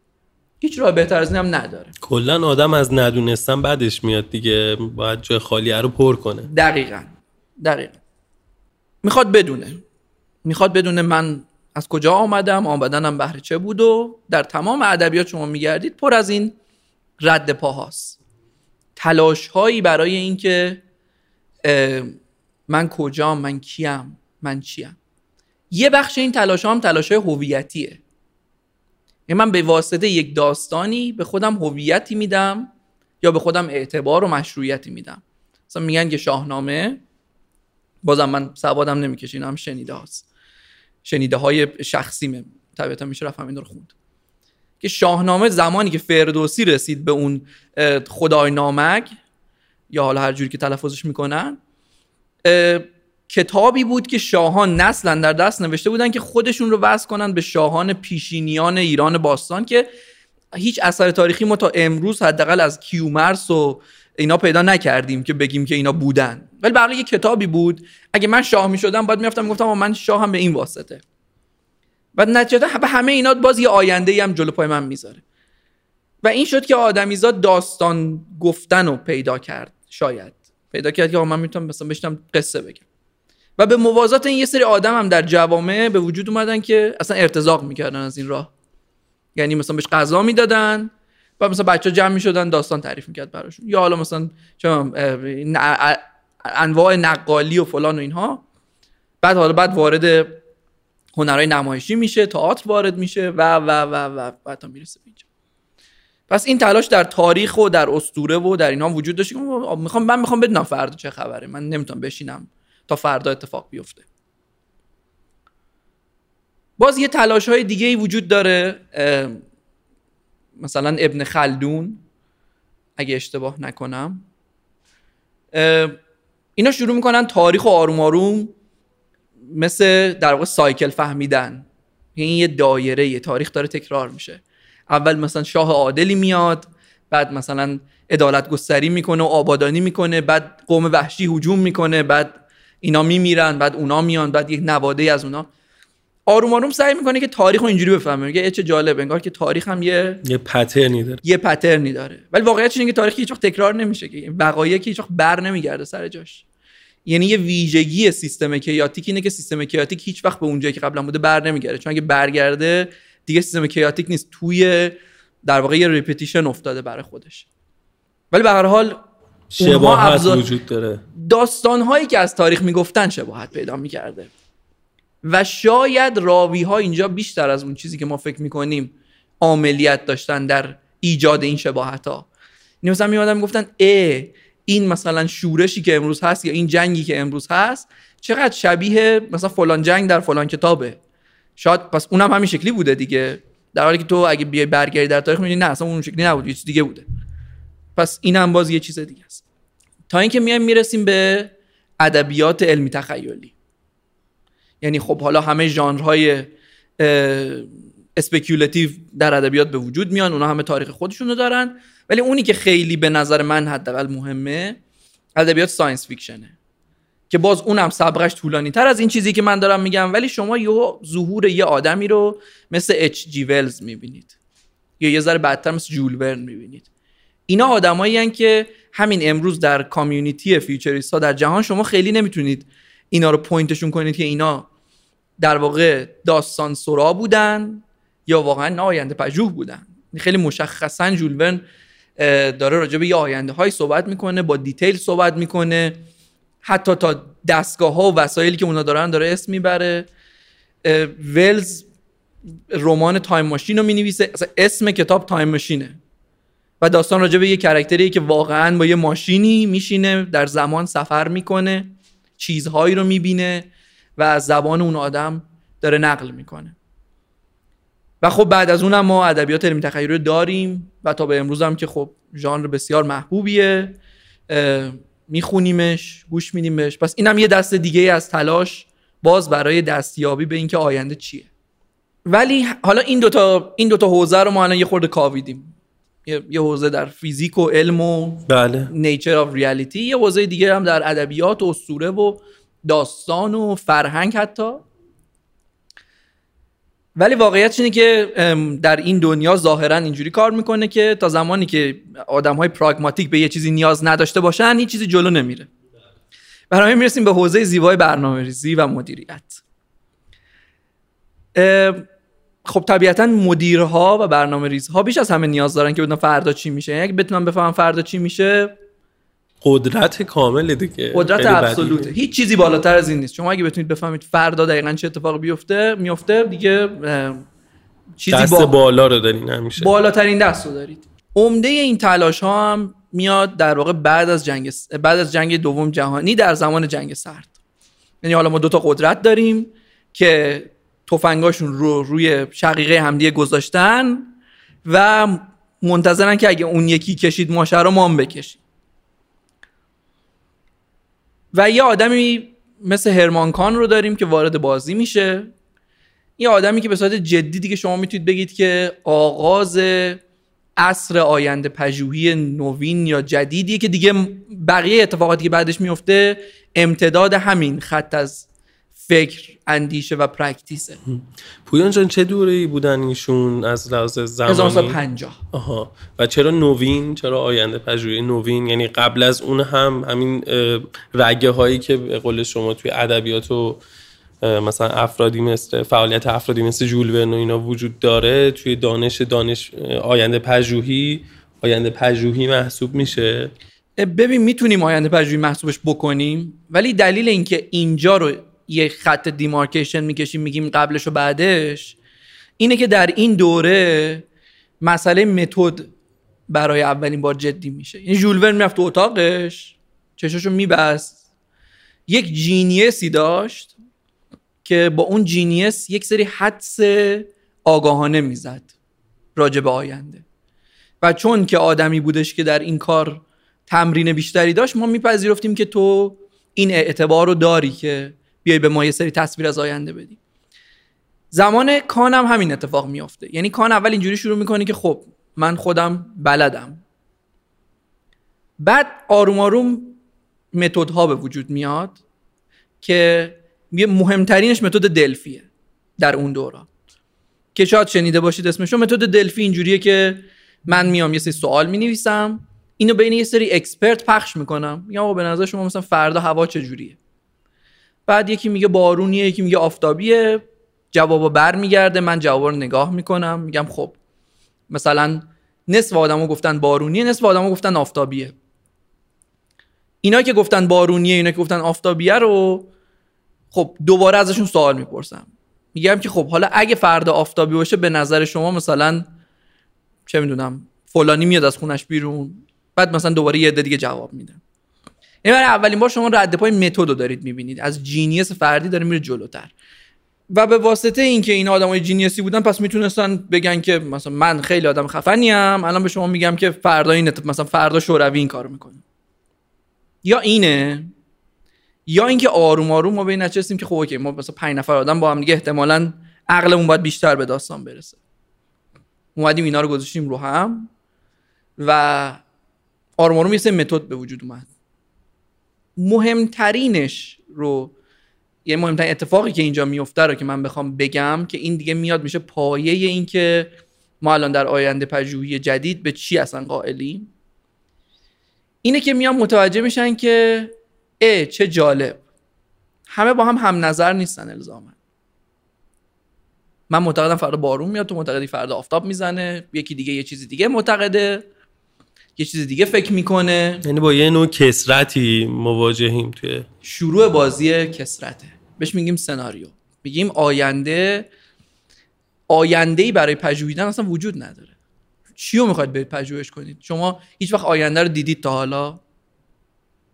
هیچ راه بهتر از این هم نداره. کلا آدم از ندونستن بعدش میاد دیگه باید جای خالی رو پر کنه. دقیقا. دقیقا. می‌خواد بدونه. می‌خواد بدونه من از کجا آمدم آمدنم بهر چه بود و در تمام ادبیات شما میگردید پر از این رد پاهاست تلاش هایی برای اینکه من کجام من کیم من چیم. یه بخش این تلاش هم تلاش های هویتیه. من به واسطه یک داستانی به خودم هویتی میدم یا به خودم اعتبار و مشروعیتی میدم. مثلا میگن که شاهنامه بازم من سوادم نمیکشینم شنیده هاست. شنیده های شخصیمه. طبیعتا میشه رفت همین رو خوند. که شاهنامه زمانی که فردوسی رسید به اون خدای نامک یا حالا هر جوری که تلفظش می‌کنن کتابی بود که شاهان نسلا در دست نوشته بودن که خودشون رو وصل کنن به شاهان پیشینیان ایران باستان که هیچ اثر تاریخی ما تا امروز حداقل از کیومرس و اینا پیدا نکردیم که بگیم که اینا بودن. ولی برای یه کتابی بود. اگه من شاه می شدم باید میفتم می‌گفتم من شاهم به این واسطه. و نتیجتا به همه اینا باز یه آینده هم جلو پای من می‌ذاره. و این شد که آدمیزاد داستان گفتن رو پیدا کرد شاید. پیدا کرد که من می‌تونم مثلا بشنم قصه بگم. و به موازات این یه سری آدم هم در جوامع به وجود اومدن که اصلا ارتزاق می‌کردن از این راه. یعنی مثلا بهش غذا می‌دادن و مثلا بچه جمع می‌شدن داستان تعریف می‌کرد براشون. یا حالا مثلا انواع نقالی و فلان و اینها. بعد حالا بعد وارد هنرهای نمایشی میشه تئاتر وارد میشه و و و و بعد تا می‌رسه اینجا. پس این تلاش در تاریخ و در اسطوره و در اینا وجود داشته می‌خوام من می‌خوام بدونم فردا چه خبره. من نمی‌تونم بشینم تا فردا اتفاق بیفته. باز یه تلاش های دیگه ای وجود داره. مثلا ابن خلدون اگه اشتباه نکنم. اینا شروع می‌کنن تاریخ و آروم آروم مثل در واقع سایکل فهمیدن. این یه دایره یه تاریخ داره تکرار میشه. اول مثلا شاه عادلی میاد بعد مثلا عدالت گستری می‌کنه و آبادانی می‌کنه بعد قوم وحشی هجوم می‌کنه بعد اینا میمیرن بعد اونا میان بعد یک نواده از اونا. آروم آروم سعی می‌کنه که تاریخ رو اینجوری بفهمه. میگه چه جالب انگار که تاریخ هم یه یه پترنی داره. یه پترنی داره. ولی واقعیت اینه که تاریخ هیچ وقت تکرار نمیشه که. وقایع هیچ وقت بر نمیگرده سر جاش. یعنی یه ویژگی سیستم chaotic اینه که سیستم chaotic هیچ وقت به اونجایی که قبلا بوده بر نمیگرده. چون اگه برگرده دیگه سیستم chaotic نیست. توی در واقع یه repetition افتاده برای خودش. ولی به هر حال شباهت وجود داره. داستان هایی که از تاریخ می‌گفتن شباهت پیدا می‌کرده. و شاید راوی ها اینجا بیشتر از اون چیزی که ما فکر می‌کنیم عملیت داشتن در ایجاد این شباهت ها یعنی مثلا میادن می‌گفتن ا این مثلا شورشی که امروز هست یا این جنگی که امروز هست چقدر شبیه مثلا فلان جنگ در فلان کتابه. شاید پس اونم همین شکلی بوده دیگه. در حالی که تو اگه بیای برگردی در تاریخ می‌بینی نه اصلا اون شکلی نبود یه چیز دیگه بوده. پس اینم باز یه چیز دیگه است. تا اینکه میایم می‌رسیم به ادبیات علمی تخیلی. یعنی خب حالا همه ژانرهای speculative در ادبیات به وجود میان اونا همه تاریخ خودشونو دارن ولی اونی که خیلی به نظر من حداقل مهمه ادبیات science fiction ه. که باز اونم سبقه‌ش طولانی تر از این چیزی که من دارم میگم ولی شما یه ظهور یه آدمی رو مثل اچ جی ولز می‌بینید. یا یه ذره بعدتر مثل ژول ورن می‌بینید. اینا آدمایی که همین امروز در community futurist ها در جهان شما خیلی نمی‌تونید اینا رو point شون کنید که اینا در واقع داستان سرا بودن یا واقعا آینده پژوه بودن. خیلی مشخصا ژول ورن داره راجع به یه آینده های صحبت می‌کنه با detail صحبت می‌کنه. حتی تا دستگاه ها و وسایلی که اونا دارن داره اسم می‌بره. ولز رمان Time Machine رو می‌نویسه. اسم کتاب Time Machine ه. و داستان راجع به یه کرکتری که واقعا با یه ماشینی میشینه در زمان سفر می‌کنه چیزهایی رو می‌بینه و از زبان اون آدم داره نقل می‌کنه. و خب بعد از اونم ما ادبیات علمی تخیلی رو داریم و تا به امروز هم که خب ژانر بسیار محبوبیه میخونیمش گوش میدیمش. پس اینم یه دست دیگه از تلاش باز برای دستیابی به اینکه آینده چیه. ولی حالا این دوتا این دوتا حوزه رو ما الان یه خورده کاویدیم. یه, یه حوزه در فیزیک و علم و بله. نیچر آف ریالیتی یه حوزه دیگه هم در ادبیات و اسطوره و داستان و فرهنگ حتی. ولی واقعیت اینه که در این دنیا ظاهرا اینجوری کار می‌کنه که تا زمانی که آدم های پراگماتیک به یه چیزی نیاز نداشته باشن این چیزی جلو نمیره. برای می‌رسیم به حوزه زیبای برنامه ریزی و مدیریت. خب طبیعتا مدیرها و برنامه ریزها بیش از همه نیاز دارن که بدونن فردا چی میشه. یعنی اگه بتونن بفهمن فردا چی میشه. قدرت کامل دیگه. قدرت ابسولوته. هیچ چیزی بالاتر از این نیست. شما اگه بتونید بفهمید فردا دقیقا چه اتفاقی بیفته میفته دیگه چیزی دست با... بالا رو دارین همیشه. بالاترین دست رو دارید. عمده این تلاش ها هم میاد در واقع بعد از جنگ بعد از جنگ دوم جهانی در زمان جنگ سرد. یعنی حالا ما دو تا قدرت داریم که تفنگاشون رو روی شقیقه همدیگه گذاشتن و منتظرن که اگه اون یکی کشید ماشه رو ما هم و یه آدمی مثل هرمان کان رو داریم که وارد بازی میشه. یه آدمی که به صورت جدی دیگه شما می‌تونید بگید که آغاز عصر آینده پژوهی نوین یا جدیدیه که دیگه بقیه اتفاقاتی که بعدش میفته امتداد همین خط از فکر اندیشه و پرکتیسه. پویان جان چه دوره بودن ایشون از لحاظ زمانی؟ 1950 آها. و چرا نوین؟ چرا آینده پژوهی نوین؟ یعنی قبل از اون هم همین رگه هایی که به قول شما توی ادبیات و مثلا افرادی مثل فعالیت افرادی مثل جول ورن و اینا وجود داره توی دانش دانش آینده پژوهی آینده پژوهی محسوب میشه؟ ببین می‌تونیم آینده پژوهی محسوبش بکنیم ولی دلیل اینکه اینجا رو یه خط دیمارکیشن می‌کشیم میگیم قبلش و بعدش. اینه که در این دوره مسئله متد برای اولین بار جدی میشه. یعنی ژول ورن می‌رفت تو اتاقش چشاشو میبست. یک جینیسی داشت که با اون جینیس یک سری حدس آگاهانه می‌زد راجع به آینده. و چون که آدمی بودش که در این کار تمرین بیشتری داشت ما میپذیرفتیم که تو این اعتبار رو داری که بیای به ما یه سری تصویر از آینده بدی. زمان کان هم همین اتفاق میافته. یعنی کان اول اینجوری شروع می‌کنه که خب من خودم بلدم. بعد آروم آروم متد ها به وجود میاد که مهمترینش متد دلفیه در اون دوران. که شاید شنیده باشید اسمشو متد دلفی اینجوریه که من میام یه سری سوال می نویسم اینو بین یه سری اکسپرت پخش می‌کنم. یا به نظر شما مثلا فردا هوا چجوریه؟ بعد یکی میگه بارونیه یکی میگه آفتابیه. جوابو بر میگرده من جواب رو نگاه می‌کنم. میگم خب مثلا نصف آدمو گفتن بارونیه نصف آدمو گفتن آفتابیه. اینا که گفتن بارونیه اینا که گفتن آفتابیه رو خب دوباره ازشون سوال می‌پرسم. میگم که خب حالا اگه فردا آفتابی باشه به نظر شما مثلا چه می‌دونم فلانی میاد از خونش بیرون بعد مثلا دوباره یه دیگه جواب میدم این برای اولین بار شما رد پای متد رو دارید می‌بینید. از جینیس فردی داره میره جلوتر. و به واسطه اینکه این آدمای جینیسی بودن پس می‌تونستن بگن که مثلا من خیلی آدم خفنی ام الان به شما میگم که فردا این مثلا فردا شوروی این کارو می‌کنه. یا اینه یا اینکه آروم آروم ما به این نچستیم که خب اوکی ما مثلا پنج نفر آدم با هم دیگه احتمالاً عقلمون باید بیشتر به داستان برسه. اومدیم اینا رو گذاشتیم رو هم و آروم آروم یه متد به وجود اومد. مهمترینش رو یه مهمترین اتفاقی که اینجا میفته رو که من بخوام بگم که این دیگه میاد میشه پایه این که ما الان در آینده پژوهی جدید به چی اصلا قائلیم. اینه که میان متوجه میشن که اه چه جالب. همه با هم هم نظر نیستن الزاما. من معتقدم فردا بارون میاد تو معتقدی فردا آفتاب می‌زنه یکی دیگه یه چیزی دیگه معتقده. یه چیز دیگه فکر می‌کنه. یعنی با یه نوع کسرتی مواجهیم توی شروع بازی کسرته. بهش میگیم سناریو. میگیم آینده. آینده ای برای پژوهیدن اصلا وجود نداره. چی رو می‌خواید برید پژوهش کنید؟ شما هیچ وقت آینده رو دیدید تا حالا؟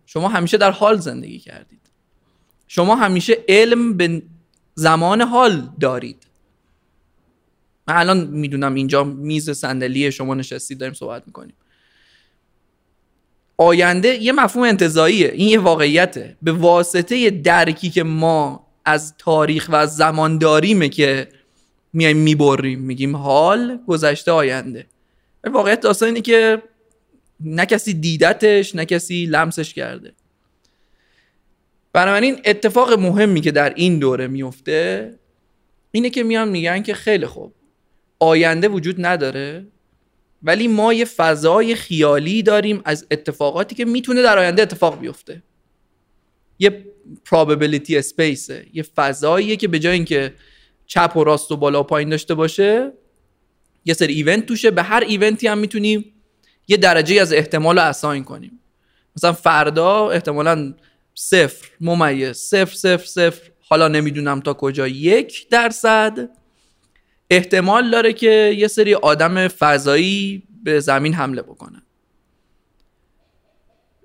شما همیشه در حال زندگی کردید. شما همیشه علم به زمان حال دارید. من الان می‌دونم اینجا میز صندلی شما نشستید داریم صحبت می‌کنیم. آینده یه مفهوم انتظاییه این یه واقعیته. به واسطه درکی که ما از تاریخ و از زمان داریمه که میایم می‌بریم. میگیم حال گذشته آینده. واقعیت داستان اینه که نه کسی دیدتش نه کسی لمسش کرده. بنابراین اتفاق مهمی که در این دوره میفته اینه که میان میگن که خیلی خوب. آینده وجود نداره. ولی ما یه فضای خیالی داریم از اتفاقاتی که می‌تونه در آینده اتفاق بیفته. یه probability space یه فضاییه که به جای اینکه چپ و راست و بالا و پایین داشته باشه یه سری ایونت توشه. به هر ایونتی هم می‌تونیم یه درجه از احتمال رو اساین کنیم. مثلا فردا احتمالا صفر ممیز صفر صفر صفر حالا نمی‌دونم تا کجا یک درصد. احتمال داره که یه سری آدم فضایی به زمین حمله بکنن.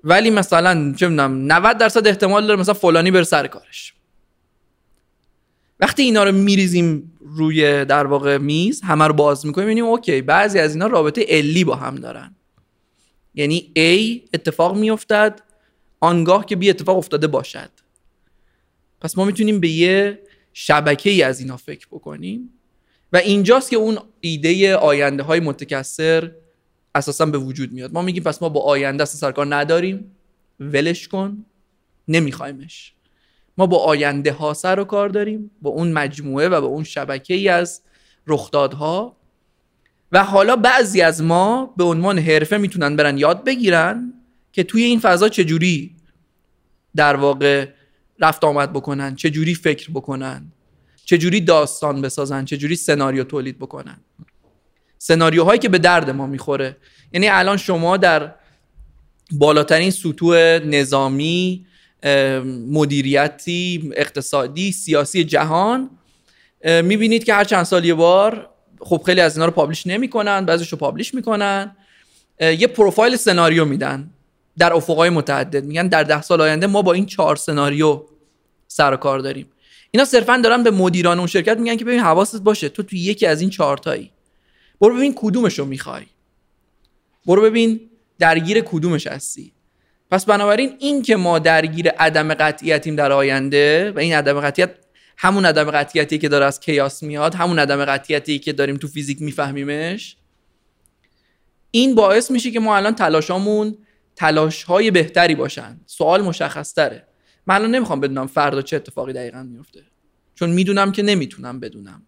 ولی مثلا چه می‌دونم 90 درصد احتمال داره مثلا فلانی بره سر کارش. وقتی اینا رو میریزیم روی در واقع میز همه رو باز می‌کنیم می‌بینیم اوکی بعضی از اینا رابطه علی با هم دارن. یعنی A اتفاق میافتد آنگاه که بی اتفاق افتاده باشد. پس ما می‌تونیم به یه شبکه ای از اینا فکر بکنیم. و اینجاست که اون ایده آینده های متکثر اساسا به وجود میاد. ما میگیم پس ما با آینده اصلا سرکار نداریم. ولش کن. نمیخوایمش. ما با آینده ها سر و کار داریم. با اون مجموعه و با اون شبکه ای از رخدادها. و حالا بعضی از ما به عنوان حرفه می‌تونن برن یاد بگیرن که توی این فضا چجوری در واقع رفت آمد بکنن چجوری فکر بکنن. چجوری داستان بسازن چجوری سناریو تولید بکنن. سناریوهایی که به درد ما می‌خوره. یعنی الان شما در بالاترین سطوح نظامی مدیریتی اقتصادی سیاسی جهان می‌بینید که هر چند سال یه بار خب خیلی از اینا رو پابلیش نمی‌کنن بعضیش رو می‌کنن. یه پروفایل سناریو میدن در افقای متعدد. میگن در ده سال آینده ما با این چهار سناریو سر و کار داریم. اینا صرفا دارن به مدیران اون شرکت میگن که ببین حواست باشه تو تو یکی از این چهارتایی. برو ببین کدومش رو می‌خوای. برو ببین درگیر کدومش هستی. پس بنابراین این که ما درگیر عدم قطعیتیم در آینده و این عدم قطعیت همون عدم قطعیتی که داره از کیاس میاد همون عدم قطعیتی که داریم تو فیزیک میفهمیمش این باعث میشه که ما الان تلاشامون تلاش های بهتری باشن. سوال مشخص تره من الان نمی‌خوام بدونم فردا چه اتفاقی دقیقا میفته چون می‌دونم که نمی‌تونم بدونم.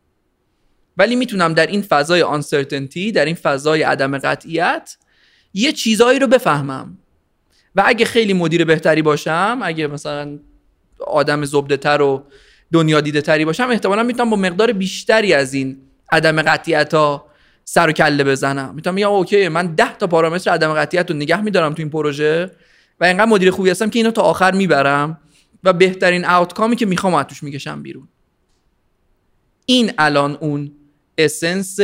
ولی می‌تونم در این فضای آنسرتنتی در این فضای عدم قطعیت یه چیزایی رو بفهمم. و اگه خیلی مدیر بهتری باشم اگه مثلا آدم زبده تر و دنیا دیده تری باشم احتمالا می‌تونم با مقدار بیشتری از این عدم قطعیت ها سر و کله بزنم. می‌تونم میگم اوکی من 10 تا پارامتر عدم قطعیت رو نگه میدارم تو این پروژه و اینقدر مدیر خوبی هستم که اینو تا آخر می‌برم و بهترین آوتکامی که می‌خوام از توش می‌کشم بیرون. این الان اون اسنس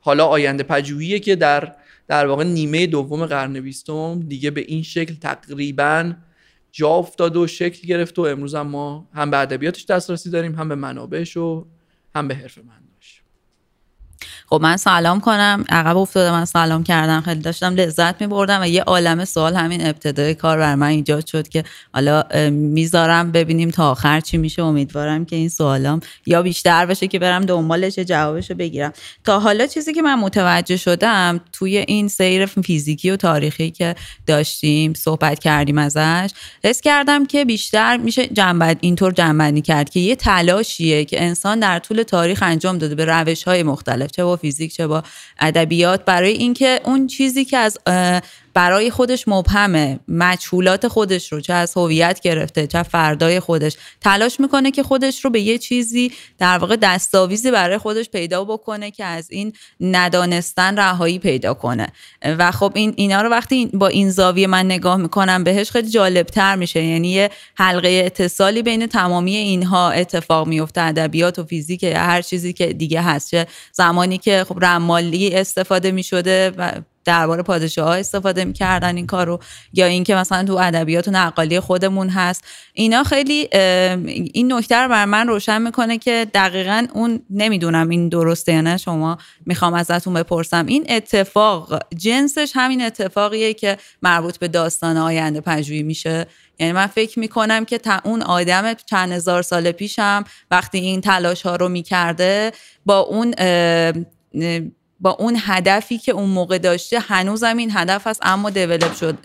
حالا آینده پژوهیه که در در واقع نیمه دوم قرن بیستم دیگه به این شکل تقریبا جا افتاد و شکل گرفت و امروز هم ما هم به ادبیاتش دسترسی داریم هم به منابعش و هم به حرف من. خب من سلام کنم. عقب افتاده من سلام کردم. خیلی داشتم لذت می بردم و یه عالم سوال همین ابتدای کار بر من ایجاد شد که حالا می‌ذارم ببینیم تا آخر چی میشه. امیدوارم که این سوالام یا بیشتر بشه که برم دنبالش جوابش رو بگیرم. تا حالا چیزی که من متوجه شدم توی این سیر فیزیکی و تاریخی که داشتیم صحبت کردیم ازش حس کردم که بیشتر میشه جنبت اینطور جنبندی کرد که یه تلاشیه که انسان در طول تاریخ انجام داده به روش های مختلف چه فیزیک چه با ادبیات برای اینکه اون چیزی که از برای خودش مبهمه. مجهولات خودش رو چه از هویت گرفته چه فردای خودش. تلاش می‌کنه که خودش رو به یه چیزی در واقع دستاویزی برای خودش پیدا بکنه که از این ندانستن رهایی پیدا کنه. و خب این اینا رو وقتی با این زاویه من نگاه می‌کنم بهش خیلی جالب تر میشه. یعنی یه حلقه اتصالی بین تمامی اینها اتفاق میفته ادبیات و فیزیک هر چیزی که دیگه هست. چه زمانی که خب رمالی استفاده می‌شده و درباره پادشاه ها استفاده می‌کردن این کارو یا اینکه مثلا تو ادبیات و نقالی خودمون هست. اینا خیلی این نکته رو بر من روشن می‌کنه که دقیقا اون نمی‌دونم این درسته یا نه شما می‌خوام ازتون بپرسم. این اتفاق جنسش همین اتفاقیه که مربوط به داستان آینده پژوهی میشه. یعنی من فکر می‌کنم که تا اون آدم چند هزار سال پیشم وقتی این تلاش ها رو می‌کرده با اون با اون هدفی که اون موقع داشته هنوزم این هدف هست اما دیولپ شد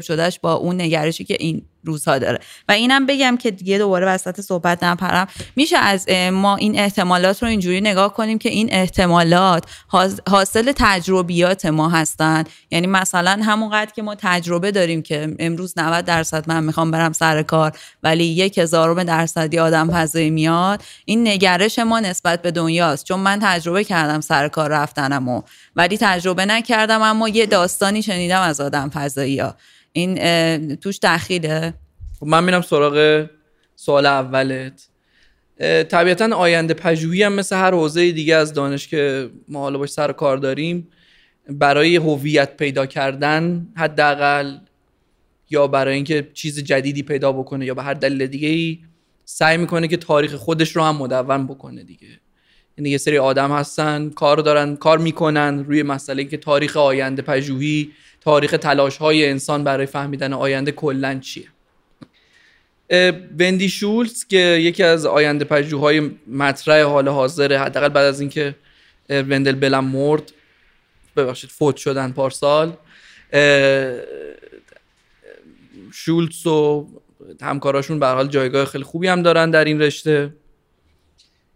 شدهش با اون نگرشی که این روزها داره. و اینم بگم که دیگه دوباره وسط صحبت نپرم. میشه از ما این احتمالات رو اینجوری نگاه کنیم که این احتمالات حاصل تجربیات ما هستن. یعنی مثلا همونقدر که ما تجربه داریم که امروز 90 درصد من می‌خوام برم سر کار ولی یک هزارم درصدی آدم فضایی میاد این نگرش ما نسبت به دنیاست. چون من تجربه کردم سر کار رفتنم و ولی تجربه نکردم اما یه داستانی شنیدم از آدم فضایی ها این توش دخیله خب من میرم سراغ سوال اولت. طبیعتا آینده پژوهی هم مثل هر حوزه دیگه از دانش که ما حالا باش سر کار داریم برای هویت پیدا کردن حداقل یا برای اینکه چیز جدیدی پیدا بکنه یا به هر دلیل دیگه ای سعی می‌کنه که تاریخ خودش رو هم مدون بکنه دیگه. یعنی یه سری آدم هستن کار دارن کار می‌کنن روی مسئله که تاریخ آینده پژوهی تاریخ تلاش های انسان برای فهمیدن آینده کلا چیه؟ وندی شولز که یکی از آینده پژوهای مطرح حال حاضره حداقل بعد از اینکه وندل بلم مرد ببخشید فوت شدن پارسال شولز و همکاراشون به حال جایگاه خیلی خوبی هم دارن در این رشته.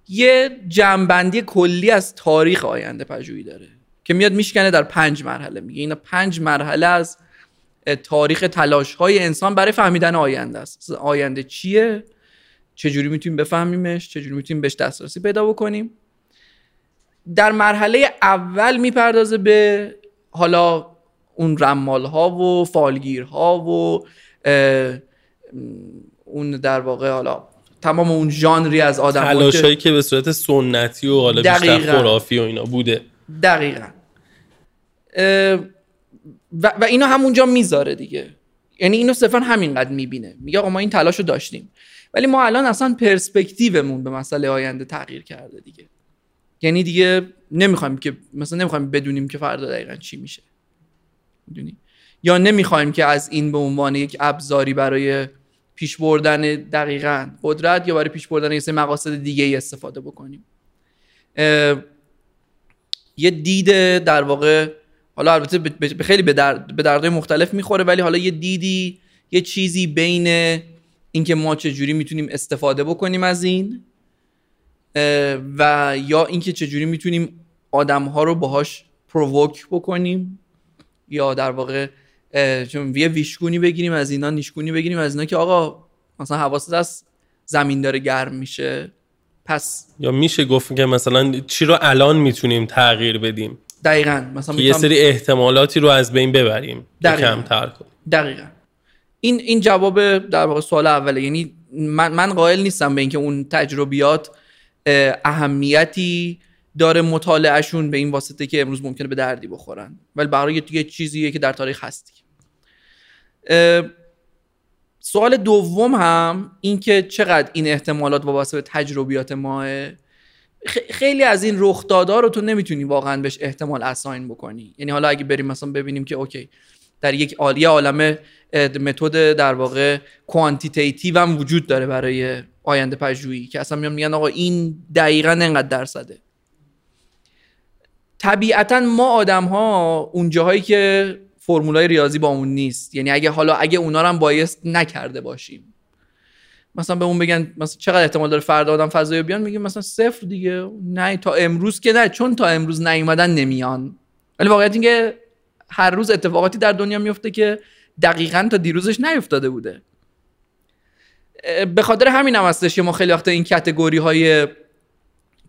یه جنبندی کلی از تاریخ آینده پژوهی داره. که میاد میشکنه در پنج مرحله. میگه اینا پنج مرحله از تاریخ تلاش های انسان برای فهمیدن آینده است. آینده چیه؟ چجوری می‌تونیم بفهمیمش؟ چجوری می‌تونیم بهش دسترسی پیدا بکنیم؟ در مرحله اول می‌پردازه به حالا اون رمال ها و فالگیر ها و اون در واقع حالا تمام اون ژانری از آدم تلاشایی که به صورت سنتی و حالا بیشتر خرافی و اینا بوده. دقیقا. و, و اینو همونجا می‌ذاره دیگه. یعنی اینو صرفا همینقدر می‌بینه. میگه آقا ما این تلاش رو داشتیم. ولی ما الان اصلا پرسپکتیومون به مسئله آینده تغییر کرده دیگه. یعنی دیگه نمی‌خوایم که مثلا نمی‌خوایم بدونیم که فردا دقیقا چی میشه. می‌دونی؟ یا نمی‌خوایم که از این به عنوان یک ابزاری برای پیش بردن دقیقا قدرت یا برای پیش بردن یه مقاصد دیگه ای استفاده بکنیم. یه دید در واقع حالا البته به خیلی به, درد، به دردهای مختلف می‌خوره ولی حالا یه دیدی یه چیزی بین اینکه ما چجوری می‌تونیم استفاده بکنیم از این و یا اینکه چجوری می‌تونیم آدم ها رو باهاش پرووک بکنیم یا در واقع چون یه ویشگونی بگیریم از اینا نیشگونی بگیریم از اینا که آقا مثلا حواست از زمین داره گرم میشه. پس یا میشه گفت که مثلا چی رو الان می‌تونیم تغییر بدیم؟ دقیقا. مثلا یه سری احتمالاتی رو از بین ببریم دقیقا. کمتر کنیم. دقیقا. این این جواب در واقع سوال اوله. یعنی من من قائل نیستم به اینکه اون تجربیات اهمیتی داره مطالعهشون به این واسطه که امروز ممکنه به دردی بخورن. ولی برای یه چیزیه که در تاریخ هستی سوال دوم هم این که چقدر این احتمالات وابسته به تجربیات ماست خیلی از این رخدادها رو تو نمی‌تونی واقعا بهش احتمال assign بکنی. یعنی حالا اگه بریم مثلا ببینیم که okay در یک عالیه عالم متد در واقع quantitative هم وجود داره برای آینده پژوهی که اصلا میان میگن آقا این دقیقا انقدر درصده. طبیعتا ما آدم ها اون جاهایی که فرمولای ریاضی با اون نیست. یعنی اگه حالا اگه اونا رو هم بایست نکرده باشیم. مثلا به اون بگن مثلا چقدر احتمال داره فردا آدم فضایی بیان؟ میگیم مثلا صفر دیگه. نه تا امروز که نه. چون تا امروز نیومدن نمیان. ولی واقعیت اینکه هر روز اتفاقاتی در دنیا میفته که دقیقا تا دیروزش نیفتاده بوده. به خاطر همین هم هستش که ما خیلی وقتا این کتگوری های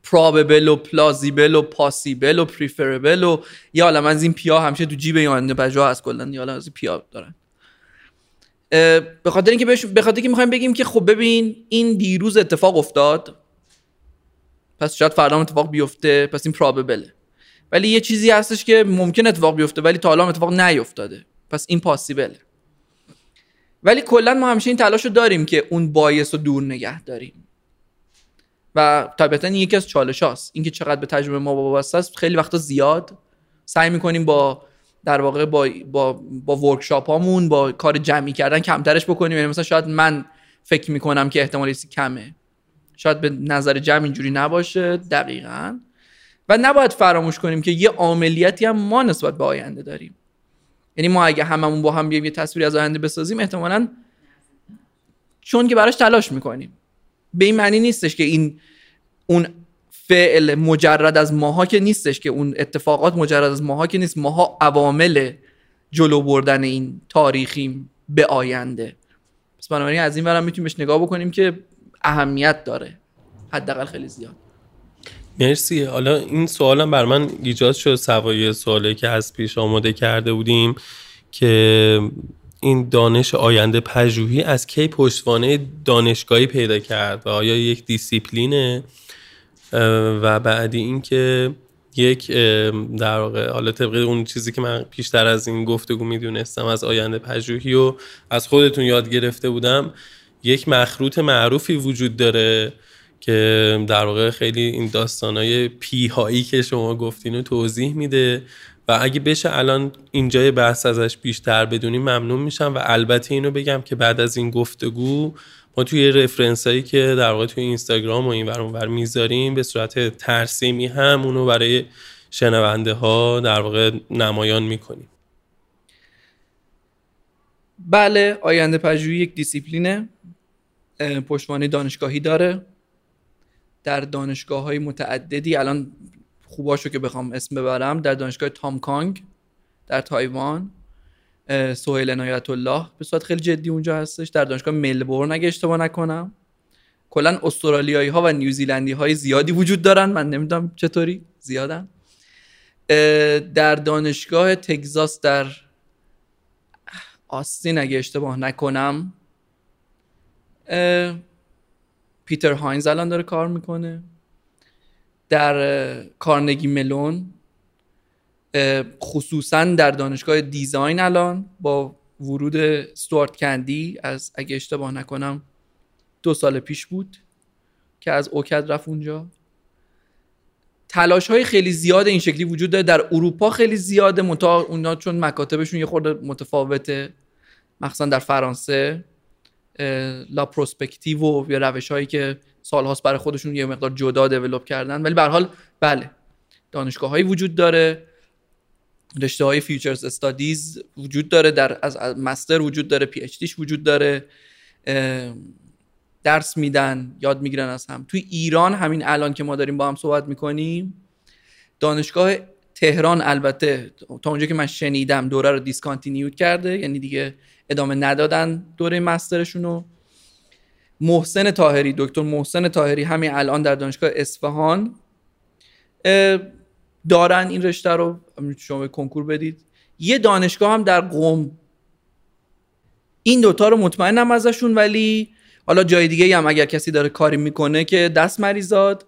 probable و plausible و possible و preferable و یه عالم از این پیا همیشه تو جیب یانده بجا هست کلا عالم از این پیا دارن. به خاطر اینکه به خاطر اینکه می‌خوایم بگیم که خب ببین این دیروز اتفاق افتاد پس شاید فردا اتفاق بیفته پس این پراببله ولی یه چیزی هستش که ممکن اتفاق بیفته ولی تا حالا اتفاق نیفتاده. پس این پاسیبله ولی کلا ما همیشه این تلاش رو داریم که اون بایس رو دور نگه داریم. و طبیعتا این یکی از چالش هاست. اینکه چقدر به تجربه ما وابسته است خیلی وقتا زیاد سعی می‌کنیم با در واقع با با با ورکشاپ هامون با کار جمعی کردن کمترش بکنیم. یعنی مثلا شاید من فکر می‌کنم که احتمال کمه. شاید به نظر جمع اینجوری نباشه. دقیقا. و نباید فراموش کنیم که یه عملیاتی هم ما نسبت به آینده داریم. یعنی ما اگه هممون با هم بیایم یه تصویری از آینده بسازیم احتمالا چون که براش تلاش می‌کنیم. به این معنی نیستش که این اون فعل مجرد از ماها که نیستش که اون اتفاقات مجرد از ماها که نیست. ماها عوامل جلو بردن این تاریخیم به آینده. پس بنابراین از این ورم می‌تونیم بهش نگاه بکنیم که اهمیت داره. حداقل خیلی زیاد. مرسی. حالا این سوالم بر من ایجاد شد. سوای سوالی که از پیش آماده کرده بودیم که این دانش آینده پژوهی از کی پشتوانه دانشگاهی پیدا کرد و آیا یک دیسیپلینه؟ و بعدی اینکه یک در واقع حالا طبق اون چیزی که من پیشتر از این گفتگو می‌دونستم از آینده پژوهی و از خودتون یاد گرفته بودم یک مخروط معروفی وجود داره که در واقع خیلی این داستانای پیهایی که شما گفتین رو توضیح میده. و اگه بشه الان اینجای بحث ازش بیشتر بدونیم ممنون میشم و البته اینو بگم که بعد از این گفتگو ما توی رفرنس هایی که در واقع توی اینستاگرام و این ور می‌ذاریم به صورت ترسیمی هم اونو برای شنونده ها در واقع نمایان می‌کنیم. بله آینده پژوهی یک دیسیپلینه پشتوانه دانشگاهی داره. در دانشگاه های متعددی الان خوباشو که بخوام اسم ببرم در دانشگاه تام کانگ در تایوان سهیل عنایت الله. به صورت خیلی جدی اونجا هستش. در دانشگاه ملبورن اگه اشتباه نکنم. کلا استرالیایی ها و نیوزیلندی های زیادی وجود دارن. من نمی‌دونم چطوری. زیادن. در دانشگاه تگزاس در آستین اگه اشتباه نکنم پیتر هاینز الان داره کار می‌کنه. در کارنگی ملون خصوصا در دانشگاه دیزاین الان با ورود استوارت کندی از اگه اشتباه نکنم دو سال پیش بود که از اوکد رفت اونجا. تلاش های خیلی زیاد این شکلی وجود داره. در اروپا خیلی زیاده. منتها اونا چون مکاتبشون یه خورده متفاوته. مخصوصا در فرانسه la prospective و یا روش هایی که سالهاست برای خودشون یه مقدار جدا develop کردن ولی به حال بله دانشگاه هایی وجود داره. رشته های futures studies وجود داره در از master وجود داره PhD ش وجود داره درس میدن یاد می‌گیرن از هم. توی ایران همین الان که ما داریم با هم صحبت می‌کنیم دانشگاه تهران البته تا اونجا که من شنیدم دوره رو دیسکانتینیوت کرده یعنی دیگه ادامه ندادن دوره مسترشون رو. محسن تاهری دکتر محسن تاهری همین الان در دانشگاه اصفهان. دارن این رشته رو شما کنکور بدید. یه دانشگاه هم در قوم این دوتا رو مطمئنم ازشون ولی حالا جای دیگه هم اگر کسی داره کاری می‌کنه که دست مریضاد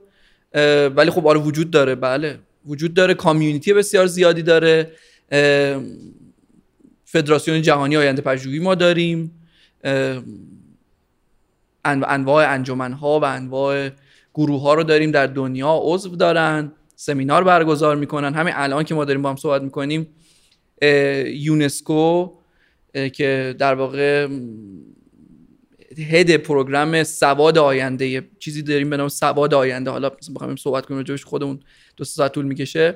ولی خب آره وجود داره بله. وجود داره کامیونیتی بسیار زیادی داره. فدراسیون جهانی آینده پژوهی ما داریم. انواع انجمن ها و انواع گروه ها رو داریم در دنیا عضو دارن سمینار برگزار می‌کنن. همین الان که ما داریم با هم صحبت می‌کنیم یونسکو که در واقع هد پروگرام سواد آینده یه چیزی داریم به نام سواد آینده. حالا بخوایم صحبت کنیم راجعش خودمون دو ساعت طول می‌کشه.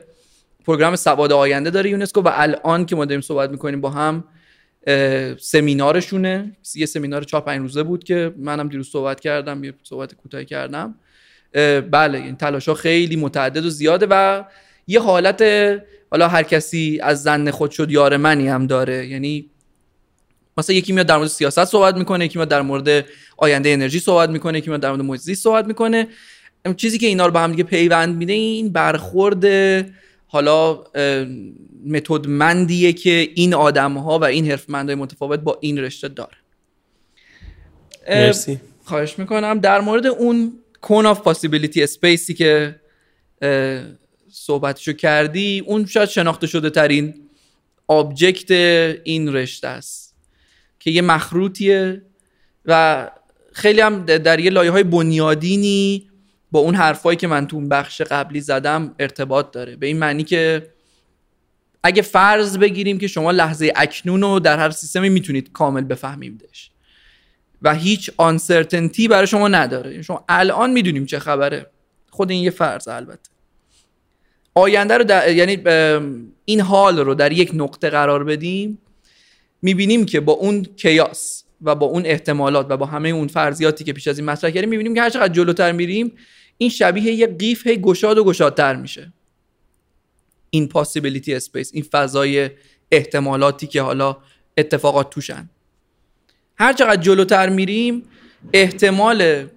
پروگرام سواد آینده داره یونسکو و الان که ما داریم صحبت می‌کنیم با هم سمینارشونه. یه سمینار چهار پنج روزه بود که منم دیروز صحبت کردم یه صحبت کوتاهی کردم. بله این تلاش ها خیلی متعدد و زیاده و یه حالت حالا هر کسی از زن خود شد یار منی هم داره. یعنی مثلا یکی میاد در مورد سیاست صحبت می‌کنه یکی میاد در مورد آینده انرژی صحبت می‌کنه یکی میاد در مورد محیط صحبت می‌کنه. چیزی که اینا رو به هم دیگه پیوند میده این برخورد حالا متدمندیه که این آدم ها و این حرفمندای متفاوت با این رشته داره مرسی. خواهش می‌کنم. در مورد اون cone of possibility space ی که صحبتشو کردی اون شاید شناخته شده ترین آبجکت این رشته است که یه مخروطیه و خیلی هم در یه لایه های بنیادینی با اون حرفایی که من تو اون بخش قبلی زدم ارتباط داره. به این معنی که اگه فرض بگیریم که شما لحظه اکنون رو در هر سیستمی می‌تونید کامل بفهمیدش و هیچ آنسرتنتی برای شما نداره. شما الان می‌دونیم چه خبره. خود این یه فرض البته. آینده رو در... یعنی این حال رو در یک نقطه قرار بدیم می‌بینیم که با اون chaos و با اون احتمالات و با همه اون فرضیاتی که پیش از این مطرح کردیم می‌بینیم که هر چقدر جلوتر میریم این شبیه یه قیف هی گشاد و گشادتر میشه. این possibility space این فضای احتمالاتی که حالا اتفاقات توشن. هر چقدر جلوتر میریم احتمال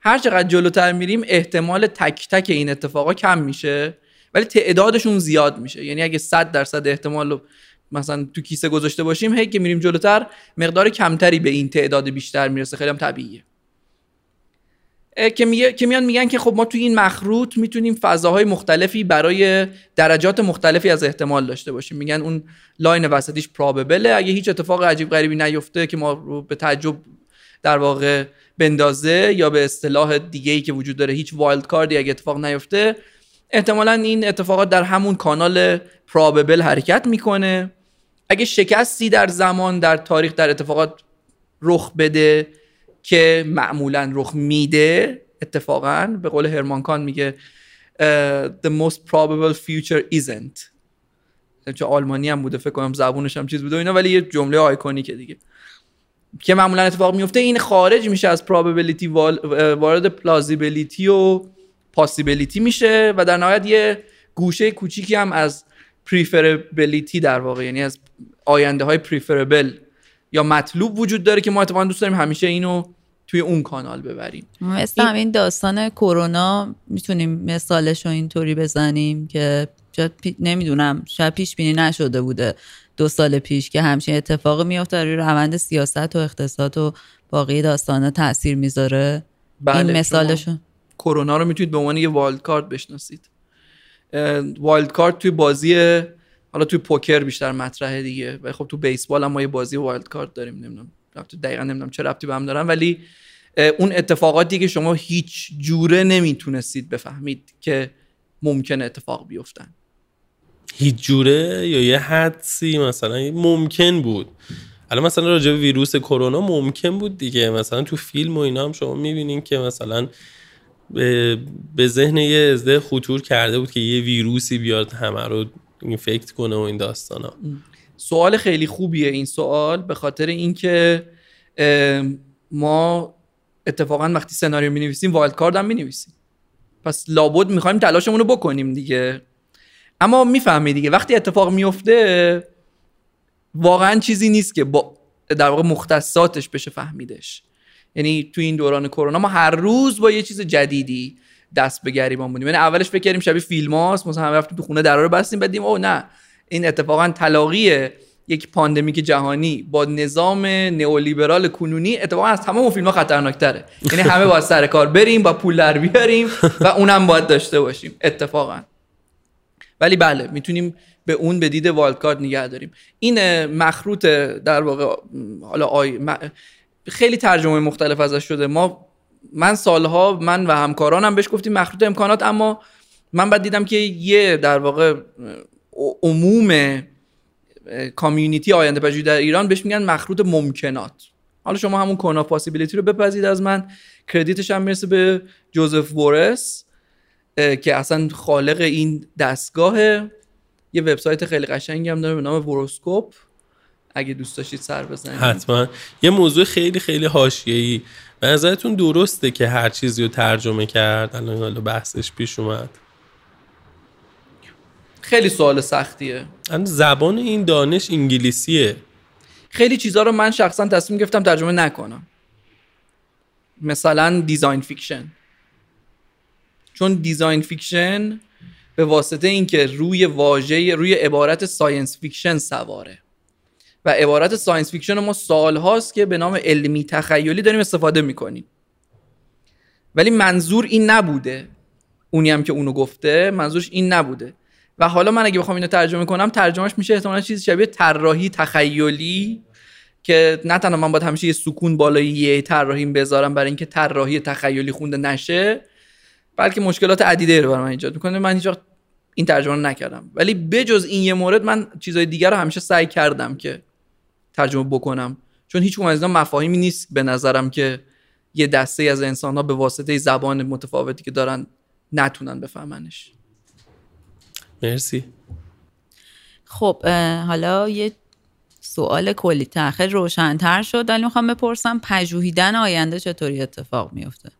هر چقدر جلوتر میریم احتمال تک تک این اتفاقا کم میشه ولی تعدادشون زیاد میشه. یعنی اگه 100 درصد احتمال رو مثلا تو کیسه گذاشته باشیم هی که میریم جلوتر مقدار کمتری به این تعداد بیشتر می‌رسه. خیلی هم طبیعیه. که, میان میگن که خب ما توی این مخروط می‌تونیم فضاهای مختلفی برای درجات مختلفی از احتمال داشته باشیم. میگن اون لاین وسطیش پراببله اگه هیچ اتفاق عجیب غریبی نیفته که ما رو به تعجب در واقع بندازه یا به اصطلاح دیگه ای که وجود داره هیچ wild card ی اگه اتفاق نیفته احتمالا این اتفاقات در همون کانال probable حرکت می‌کنه. اگه شکستی در زمان در تاریخ در اتفاقات رخ بده که معمولا رخ میده اتفاقا به قول هرمان کان میگه the most probable future isn't. چه آلمانی هم بوده فکر کنم زبونش هم چیز بوده اینا ولی یه جمله iconic ه دیگه. که معمولا اتفاق میفته این خارج میشه از probability وارد plausibility و possibility میشه و در نهایت یه گوشه کوچیکی هم از preferability در واقع یعنی از آینده های preferable یا مطلوب وجود داره که ما اتفاقا دوست داریم همیشه اینو توی اون کانال ببریم. مثل این... همین داستان کرونا می‌تونیم مثالش رو اینطوری بزنیم که نمی‌دونم شاید پیش بینی نشده بوده دو سال پیش که همچین اتفاق میفته روی روند سیاست و اقتصاد و باقی داستان تاثیر می‌ذاره. بله این مثالشون کرونا رو می‌تونید به عنوان یه والد کارت بشناسید. والد کارت توی بازی حالا توی پوکر بیشتر مطرحه دیگه و خب تو بیسبال هم ما یه بازی والد کارت داریم نمی‌دونم. دقیقا نمی‌دونم چه ربطی به هم دارن ولی اون اتفاقاتی که شما هیچ جوره نمی‌تونستید بفهمید که ممکن اتفاق بیفتن. هیچ جوره یا یه حدسی مثلا ممکن بود. الان مثلا راجع به ویروس کرونا ممکن بود دیگه. مثلا تو فیلم و اینا هم شما می‌بینین که مثلا به ذهن یه ازده خطور کرده بود که یه ویروسی بیاد همه رو اینفکت کنه و این داستان ها سوال خیلی خوبیه این سوال به خاطر اینکه ما اتفاقا وقتی سناریو می نویسیم wild card هم می نویسیم پس لابد می‌خوایم تلاشمون رو بکنیم دیگه. اما می‌فهمی دیگه وقتی اتفاق میفته واقعا چیزی نیست که با در واقع مختصاتش بشه فهمیدش. یعنی تو این دوران کرونا ما هر روز با یه چیز جدیدی دست به گریبان بودیم. یعنی اولش فکر کردیم شبیه فیلم هاست مثلا همه رفتیم تو خونه درا رو بستیم بعدیم او نه. این اتفاقا تلاقی یک pandemic جهانی با نظام نئولیبرال کنونی اتفاقا از تمام فیلم ها خطرناکتره. یعنی همه باید سر کار بریم با پول در بیاریم و اونم باید داشته باشیم. اتفاقا. ولی بله می‌تونیم به اون به دید والد کارت نگه داریم. این مخروط در واقع حالا آی... خیلی ترجمه مختلف ازش شده. ما من سالها من و همکارانم بهش گفتیم مخروط امکانات اما من بعد دیدم که یه در واقع عموم کامیونیتی آینده پژوهی در ایران بهش میگن مخروط ممکنات. حالا شما همون کونا پاسیبیلیتی رو بپذید از من. کردیتش هم می‌رسه به جوزف بورس که اصلا خالق این دستگاه. یه وبسایت خیلی قشنگی هم داره به نام وروسکوپ. اگه دوست داشتید سر بزنید. حتما. یه موضوع خیلی خیلی حاشیه‌ای. به نظرتون درسته که هر چیزی رو ترجمه کرد؟ الان بحثش پیش اومد. خیلی سوال سختیه. زبان این دانش انگلیسیه. خیلی چیزها رو من شخصا تصمیم گرفتم ترجمه نکنم. مثلا design fiction چون design fiction به واسطه اینکه روی واژه روی عبارت science fiction سواره. و عبارت science fiction ما سال هاست که به نام علمی تخیلی داریم استفاده می‌کنیم. ولی منظور این نبوده. اونی هم که اونو گفته منظورش این نبوده. و حالا من اگه بخوام اینو ترجمه کنم ترجمهش میشه احتمالا چیزی شبیه طراحی تخیلی که نه تنها من باید همیشه یه سکون بالای یه طراحی بذارم برای اینکه طراحی تخیلی خونده نشه بلکه مشکلات عدیده رو برای من ایجاد می‌کنه. من هیچ این ترجمه رو نکردم. ولی بجز این یه مورد من چیزای دیگر رو همیشه سعی کردم که ترجمه بکنم. چون هیچ از اینا مفاهیمی نیست به نظرم که یه دسته از انسان ها به واسطه زبان متفاوتی که دارن نتونن بفهمنش. مرسی. خب حالا یه سوال کلی تاخیر روشنتر شد ولی می‌خوام بپرسم پژوهیدن آینده چطوری اتفاق میفته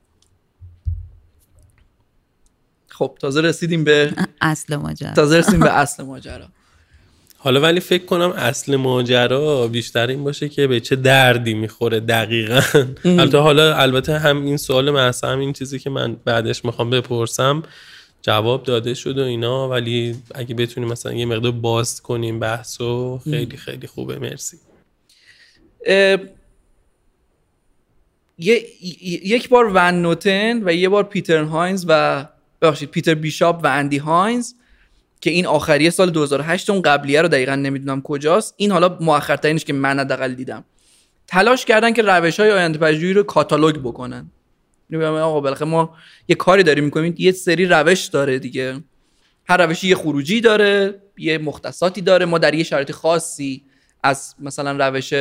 خب تازه رسیدیم به اصل ماجرا. تازه رسیدیم به اصل ماجرا. حالا ولی فکر کنم اصل ماجرا بیشتر این باشه که به چه دردی می‌خوره دقیقا. البته حالا البته هم این سوال محسا هم این چیزی که من بعدش می‌خوام بپرسم جواب داده شد و اینا ولی اگه بتونیم مثلا یه مقدار باز کنیم بحثو خیلی خیلی خوبه. مرسی. یک بار ون نوتن و یه بار پیتر هاینز و ببخشید پیتر بیشاپ و اندی هاینز که این آخری سال 2008 اون قبلیه رو دقیقا نمی‌دونم کجاست. این حالا مؤخرترینش که من حداقل دیدم. تلاش کردن که روش های آینده پژوهی رو کاتالوگ بکنن. آقا بالاخره ما یه کاری داریم می‌کنیم یه سری روش داره دیگه. هر روشی یه خروجی داره یه مختصاتی داره. ما در یه شرایط خاصی از مثلا روش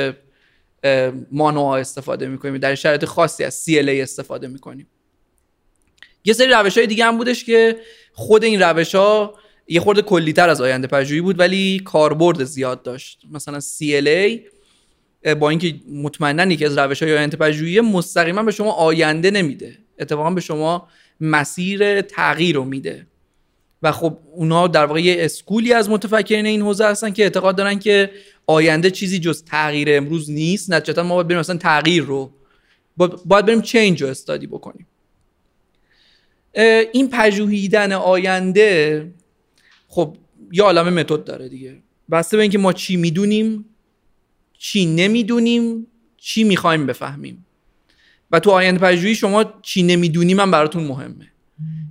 مانوها استفاده می‌کنیم در شرایط خاصی از CLA استفاده می‌کنیم. یه سری روش های دیگه هم بودش که خود این روش یه خورده کلیتر از آینده پژوهی بود ولی کاربرد زیاد داشت. مثلا CLA با اینکه مطمئنا یکی از روش های آینده پژوهی مستقیما به شما آینده نمیده. اتفاقا به شما مسیر تغییر رو میده. و خب اونا در واقع یه اسکولی از متفکرین این حوزه هستن که اعتقاد دارن که آینده چیزی جز تغییر امروز نیست. نتیجتا ما باید بریم مثلا تغییر رو. باید بریم چینج رو استادی بکنیم. این پژوهیدن آینده خب یه عالم متد داره دیگه. بسته به اینکه ما چی می‌دونیم چی نمی‌دونیم چی می‌خوایم بفهمیم. و تو آینده پژوهی شما چی نمی‌دونیم هم براتون مهمه.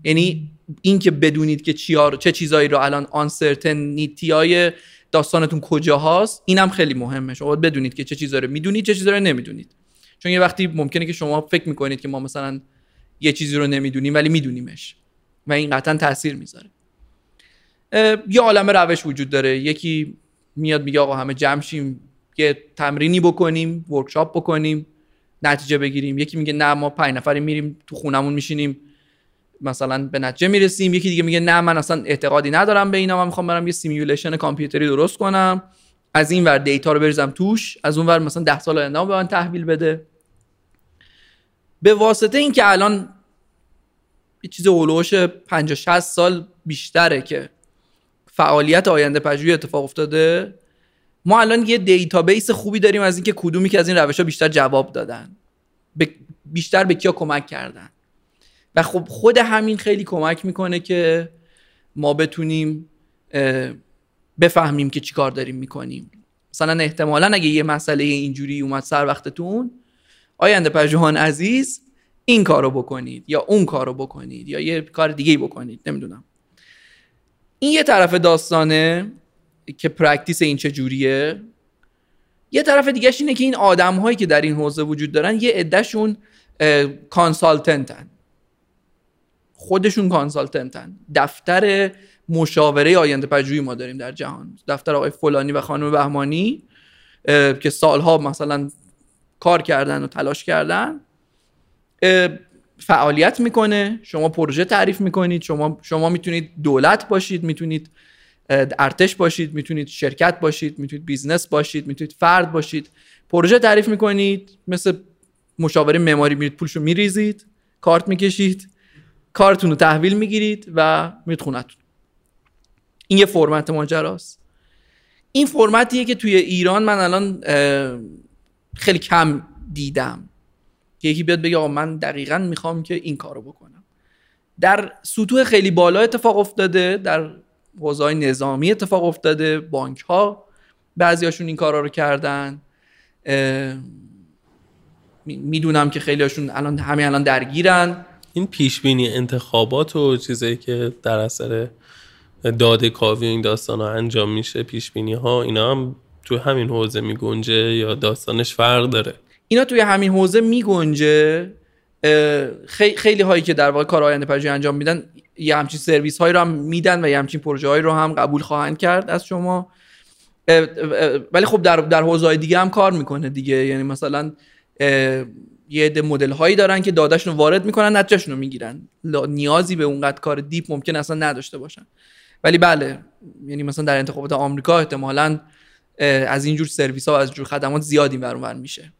یعنی اینکه بدونید که چی چه چیزایی رو الان آنسرتنیتی های داستانتون کجا هاست اینم خیلی مهمه. شما باید بدونید که چه چیزایی رو می‌دونید چه چیزایی رو نمی‌دونید. چون یه وقتی ممکنه که شما فکر می‌کنید که ما مثلا یه چیزی رو نمی‌دونیم ولی میدونیمش. و این قطعا تاثیر می‌ذاره. یه عالم روش وجود داره. یکی میاد میگه آقا همه جمع شیم یه تمرینی بکنیم workshop بکنیم نتیجه بگیریم. یکی میگه نه ما پنج نفری میریم تو خونمون میشینیم. مثلا به نتیجه می‌رسیم. یکی دیگه میگه نه من اصلا اعتقادی ندارم به اینا من می‌خوام برم یه simulation کامپیوتری درست کنم. از این ور data رو بریزم توش از اون ور مثلا 10 سال آینده به من تحویل بده. به واسطه اینکه الان یه چیز اولوش 50 60 سال بیشتره که فعالیت آینده پژوهی اتفاق افتاده ما الان یه دیتابیس خوبی داریم از اینکه کدومی که از این روش ها بیشتر جواب دادن. بیشتر به کیا کمک کردن. و خب خود همین خیلی کمک می‌کنه که ما بتونیم بفهمیم که چیکار داریم می‌کنیم. مثلا احتمالا اگه یه مسئله اینجوری اومد سر وقتتون آینده پژوهان عزیز این کارو بکنید یا اون کارو بکنید یا یه کار دیگه بکنید نمی‌دونم. این یه طرف داستانه. که practice این چجوریه یه طرف دیگهش اینه که این آدم هایی که در این حوزه وجود دارن یه عدهشون consultant ن خودشون consultant ن دفتر مشاوره آینده پژوهی ما داریم در جهان. دفتر آقای فلانی و خانم بهمانی که سالها مثلا کار کردن و تلاش کردن. فعالیت می‌کنه. شما پروژه تعریف می‌کنید. شما شما می‌تونید دولت باشید. می‌تونید ارتش باشید می‌تونید شرکت باشید می‌تونید business باشید می‌تونید فرد باشید. پروژه تعریف می‌کنید مثل مشاوره معماری میرید پولشو میریزید کارت می‌کشید کارتون رو تحویل می‌گیرید و میرید خونتون این یه فرمت ماجراست. این فرمتیه که توی ایران من الان خیلی کم دیدم. که یکی بیاد بگه آقا من دقیقا می‌خوام که این کارو بکنم. در سطوح خیلی بالا اتفاق افتاده در حوزه نظامی اتفاق افتاده بانک ها بعضیاشون این کارا رو کردن. می‌دونم که خیلی هاشون الان همین الان درگیرن. این پیش بینی انتخابات و چیزایی که در اثر داده کاوی این داستان ها انجام میشه پیش بینی ها اینا هم تو همین حوزه میگنجه یا داستانش فرق داره؟ اینا توی همین حوزه میگنجه. خیلی هایی که در واقع کار آینده پژوهی انجام میدن یه همچین سرویس هایی رو هم میدن و یه همچین پروژه هایی رو هم قبول خواهند کرد از شما. ولی خب در در حوزه دیگه هم کار می‌کنه دیگه. یعنی مثلا یه عده مدل هایی دارن که داداشون رو وارد می‌کنن نتیجهشون رو می‌گیرن. نیازی به اونقدر کار دیپ ممکن اصلا نداشته باشن. ولی بله یعنی مثلا در انتخابات آمریکا احتمالا از اینجور سرویس ها و از جور خدمات زیادی برون میشه.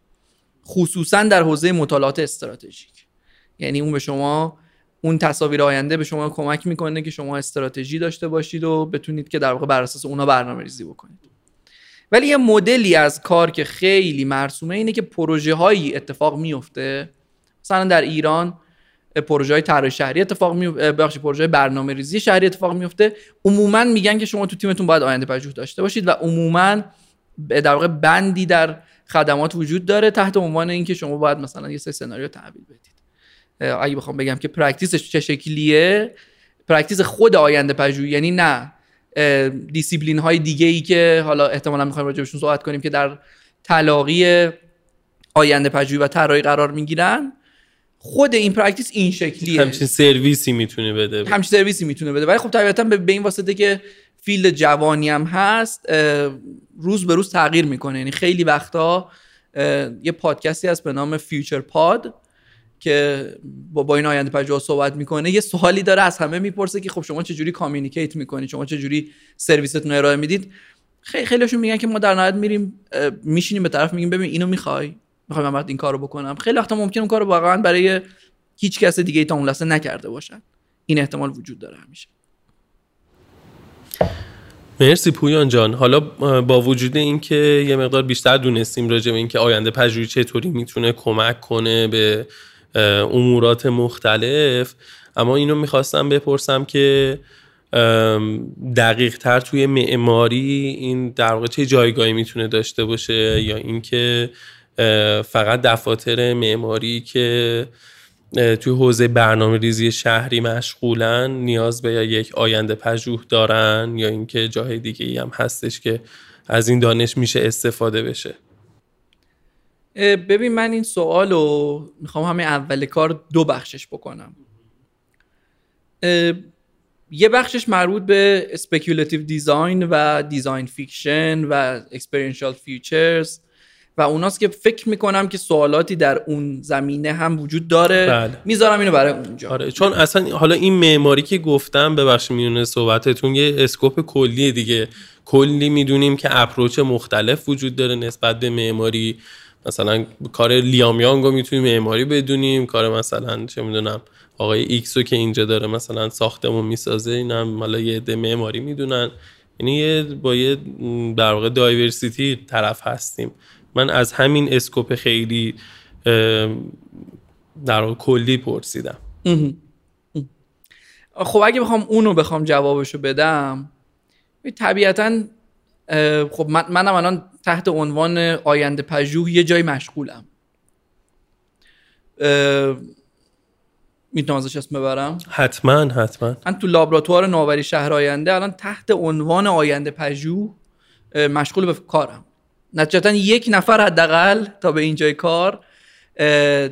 خصوصا در حوزه مطالعات استراتژیک. یعنی اون به شما اون تصاویر آینده به شما کمک می‌کنه که شما استراتژی داشته باشید و بتونید که در واقع بر اساس اونا برنامه ریزی بکنید. ولی یه مدلی از کار که خیلی مرسومه اینه که پروژه هایی اتفاق میفته مثلا در ایران پروژه های طراحی شهری اتفاق می بخش پروژه برنامه ریزی شهری اتفاق میفته عموما میگن که شما تو تیمتون باید آینده پژوه داشته باشید و عموما در واقع بندی در خدمات وجود داره تحت عنوان اینکه شما باید مثلا یه سه سناریو تحویل بدید. اگه بخوام بگم که practice ش چه شکلیه practice خود آینده پژوهی یعنی نه. دیسیپلین های دیگه ای که حالا احتمالا می‌خوایم راجبشون صحبت کنیم که در تلاقی آینده پژوهی و طراحی قرار می‌گیرن. خود این practice این شکلیه. همچین سرویسی می‌تونه بده. همچین سرویسی می‌تونه بده. ولی خب طبیعتا به این واسطه که field جوانی هم هست روز به روز تغییر می‌کنه. یعنی خیلی وقتا یه پادکستی هست به نام FuturePod که با, با این آینده پژوه صحبت می‌کنه یه سوالی داره از همه می‌پرسه که خب شما چجوری communicate می‌کنید شما چجوری سرویستون رو ارائه می‌دید؟ خیلی خیلیشون میگن که ما در نهایت میریم میشینیم به طرف میگیم ببین اینو می‌خوای؟ می‌خوام من این کارو بکنم؟ خیلی وقتا ممکن اون کارو واقعا برای هیچ کس دیگه تا اون لحظه نکرده باشن. این احتمال وجود داره همیشه. مرسی پویان جان. حالا با وجود اینکه یه مقدار بیشتر دونستیم راجع به اینکه آینده پژوهی چطوری می‌تونه کمک کنه به امورات مختلف. اما اینو می‌خواستم بپرسم که دقیق تر توی معماری این در واقع چه جایگاهی می‌تونه داشته باشه؟ یا اینکه فقط دفاتر معماری که توی حوزه برنامه ریزی شهری مشغولن نیاز به یک آینده پژوه دارن؟ یا اینکه جای دیگه ای هم هستش که از این دانش میشه استفاده بشه؟ ببین من این سوال رو می‌خوام همه اول کار دو بخشش بکنم. یه بخشش مربوط به speculative design و design fiction و experiential futures و اوناست که فکر می‌کنم که سوالاتی در اون زمینه هم وجود داره. بله. می‌ذارم اینو برای اونجا. آره چون اصلا حالا این معماری که گفتم ببخش میونه صحبتتون یه scope کلی دیگه. کلی می‌دونیم که approach مختلف وجود داره نسبت به معماری. مثلا کار لیام یانگو می‌تونیم معماری بدونیم کار مثلا چه می‌دونم آقای ایکسو که اینجا داره مثلا ساختمون می‌سازه اینم حالا یه عده معماری می‌دونن. یعنی یه با یه در واقع diversity طرف هستیم. من از همین scope خیلی در کلی پرسیدم. خب اگه بخوام اونو بخوام جوابشو بدم طبیعتا خب من منم الان تحت عنوان آینده پژوه یه جای مشغولم. می‌تونم ازش اسم ببرم؟ حتما حتما. من تو لابراتوار نوآوری شهر آینده الان تحت عنوان آینده پژوه مشغول به کارم. نتیجتا یک نفر حداقل تا به اینجای کار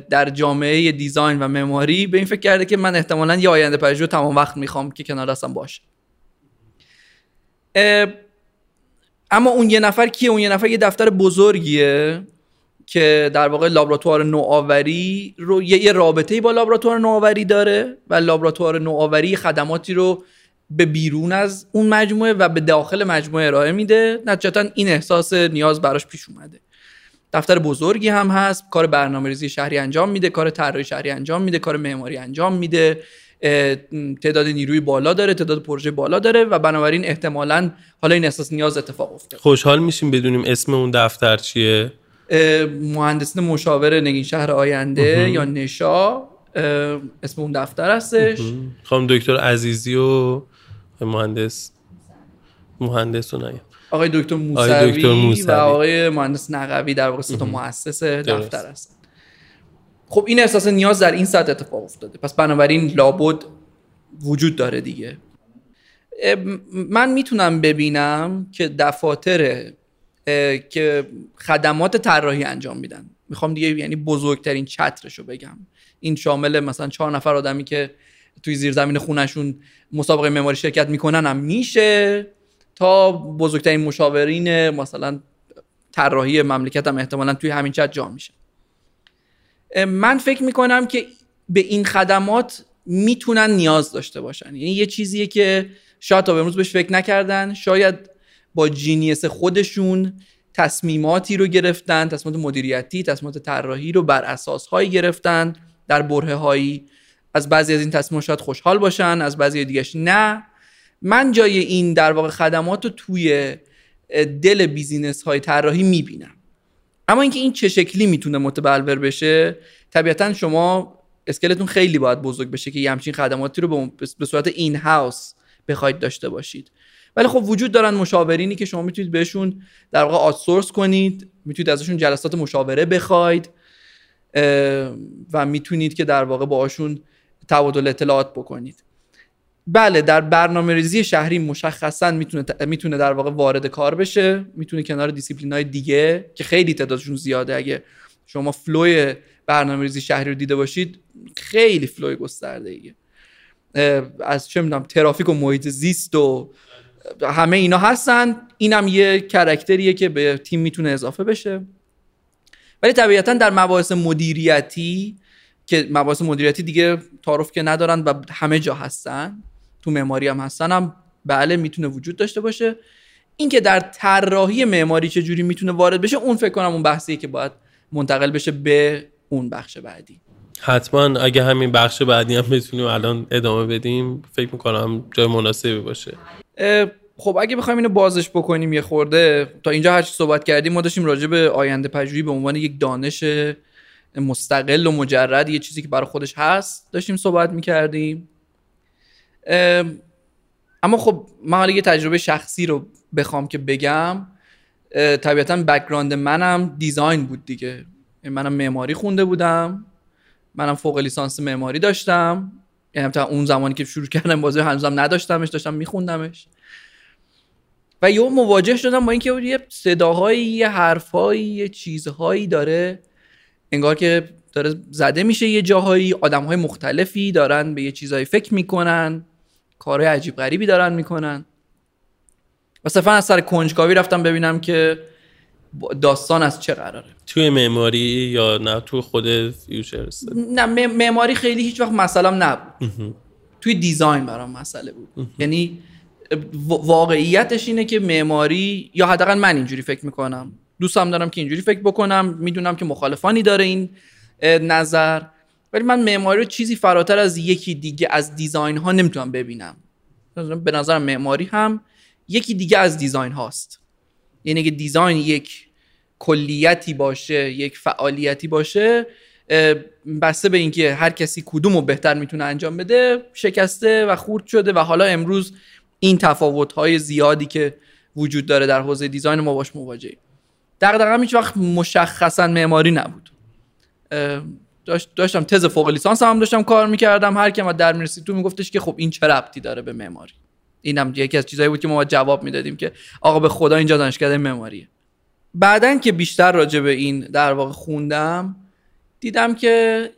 در جامعه دیزاین و معماری به این فکر کرده که من احتمالا یه آینده پژوه تمام وقت می‌خوام که کنار دستم باشه. اما اون یه نفر کیه؟ اون یه نفر یه دفتر بزرگیه که در واقع لابراتوار نوآوری رو یه, رابطه با لابراتوار نوآوری داره و لابراتوار نوآوری خدماتی رو به بیرون از اون مجموعه و به داخل مجموعه ارائه میده. نتیجتا این احساس نیاز براش پیش اومده. دفتر بزرگی هم هست کار برنامه‌ریزی شهری انجام میده کار طراحی شهری انجام میده کار معماری انجام میده. تعداد نیروی بالا داره تعداد پروژه بالا داره و بنابراین احتمالا حالا این احساس نیاز اتفاق افتاده. خوشحال میشیم بدونیم اسم اون دفتر چیه؟ مهندسین مشاور نگین شهر آینده یا نشا. اسم اون دفتر هستش. خانم دکتر عزیزی و مهندس مهندس و نگم آقای دکتر موسوی, دکتر موسوی. و آقای مهندس نقوی در واقع سه تا مؤسس دفتر هستن. خب این احساس نیاز در این سطح اتفاق افتاده. پس بنابراین لابد وجود داره دیگه. من می‌تونم ببینم که دفاتر که خدمات طراحی انجام میدن. می‌خوام دیگه یعنی بزرگترین چترش بگم. این شامل مثلا چهار نفر آدمی که توی زیرزمین خونشون مسابقه معماری شرکت می‌کنن هم میشه. تا بزرگترین مشاورین مثلا طراحی مملکت هم احتمالا توی همین چت جا میشه من فکر می‌کنم که به این خدمات می‌تونن نیاز داشته باشن. یعنی یه چیزیه که شاید تا به امروز بهش فکر نکردن. شاید با genius خودشون تصمیماتی رو گرفتن تصمیمات مدیریتی تصمیمات طراحی رو بر اساس هایی گرفتن در بره هایی. از بعضی از این تصمیمات شاید خوشحال باشن از بعضی دیگهش نه. من جای این در واقع خدمات رو توی دل business های طراحی می‌بینم. اما اینکه این چه شکلی می‌تونه متبلور بشه طبیعتا شما scale تون خیلی باید بزرگ بشه که یه همچین خدماتی رو به- صورت in-house بخواید داشته باشید. ولی خب وجود دارن مشاورینی که شما می‌تونید بهشون در واقع outsource کنید می‌تونید ازشون جلسات مشاوره بخواید و می‌تونید که در واقع باهاشون تبادل اطلاعات بکنید. بله در برنامه ریزی شهری مشخصا می‌تونه می‌تونه در واقع وارد کار بشه. می‌تونه کنار دیسیپلین های دیگه که خیلی تعدادشون زیاده. اگه شما فلوی برنامه ریزی شهری رو دیده باشید خیلی فلوی گسترده ایه از چه می‌دونم ترافیک و محیط زیست و همه اینا هستن. اینم یه کرکتریه که به تیم می‌تونه اضافه بشه. ولی طبیعتا در مباحث مدیریتی که مباحث مدیریتی دیگه تعارف که ندارن و همه جا هستن تو معماری هم هستن هم بله می‌تونه وجود داشته باشه. اینکه در طراحی معماری چه جوری می‌تونه وارد بشه اون فکر کنم اون بحثیه که باید منتقل بشه به اون بخش بعدی. حتما اگه همین بخش بعدی هم بتونیم الان ادامه بدیم فکر می‌کنم جای مناسبی باشه. خب اگه بخوایم اینو بازش بکنیم یه خورده تا اینجا هر چی صحبت کردیم ما داشتیم راجع به آینده پژوهی به عنوان یک دانش مستقل و مجرد یه چیزی که برای خودش هست داشتیم صحبت می‌کردیم. اما خب من حالا یه تجربه شخصی رو بخوام که بگم طبیعتا background منم design بود دیگه. یعنی منم معماری خونده بودم منم فوق لیسانس معماری داشتم. یعنی تا اون زمانی که شروع کردم بازی هنوزم نداشتمش داشتم میخوندمش. و یه مواجه شدم با اینکه یه صداهایی یه حرفهایی یه چیزهایی داره. انگار که داره زده میشه یه جاهایی آدمهای مختلفی دارن به یه چیزهایی فکر می‌کنن. کارهای عجیب غریبی دارن می‌کنن. و صرفا از سر کنجکاوی رفتم ببینم که داستان از چه قراره. توی معماری یا نه؟ توی خود فیوچرست نه معماری خیلی هیچ وقت مسئلم نبود. توی دیزاین برام مسئله بود. یعنی وا- واقعیتش اینه که معماری یا حداقل من اینجوری فکر می‌کنم. دوستم دارم که اینجوری فکر بکنم. می‌دونم که مخالفانی داره این نظر. ولی من معماری رو چیزی فراتر از یکی دیگه از دیزاین ها نمی‌تونم ببینم. به نظرم معماری هم یکی دیگه از دیزاین هاست. یعنی که دیزاین یک کلیتی باشه یک فعالیتی باشه بسته به اینکه هر کسی کدوم رو بهتر می‌تونه انجام بده شکسته و خورد شده و حالا امروز این تفاوت های زیادی که وجود داره در حوزه دیزاین ما باش مواجهیم. دقیقا هیچ وقت مشخصا معماری نبود. داشت داشتم تز فوق لیسانس هم داشتم کار می‌کردم. هر کی در می‌رسید تو میگفتش که خب این چه ربطی داره به معماری اینم یکی از چیزایی بود که ما جواب می‌دادیم که آقا به خدا اینجا دانشکده معماریه بعدن که بیشتر راجع به این در واقع خوندم دیدم که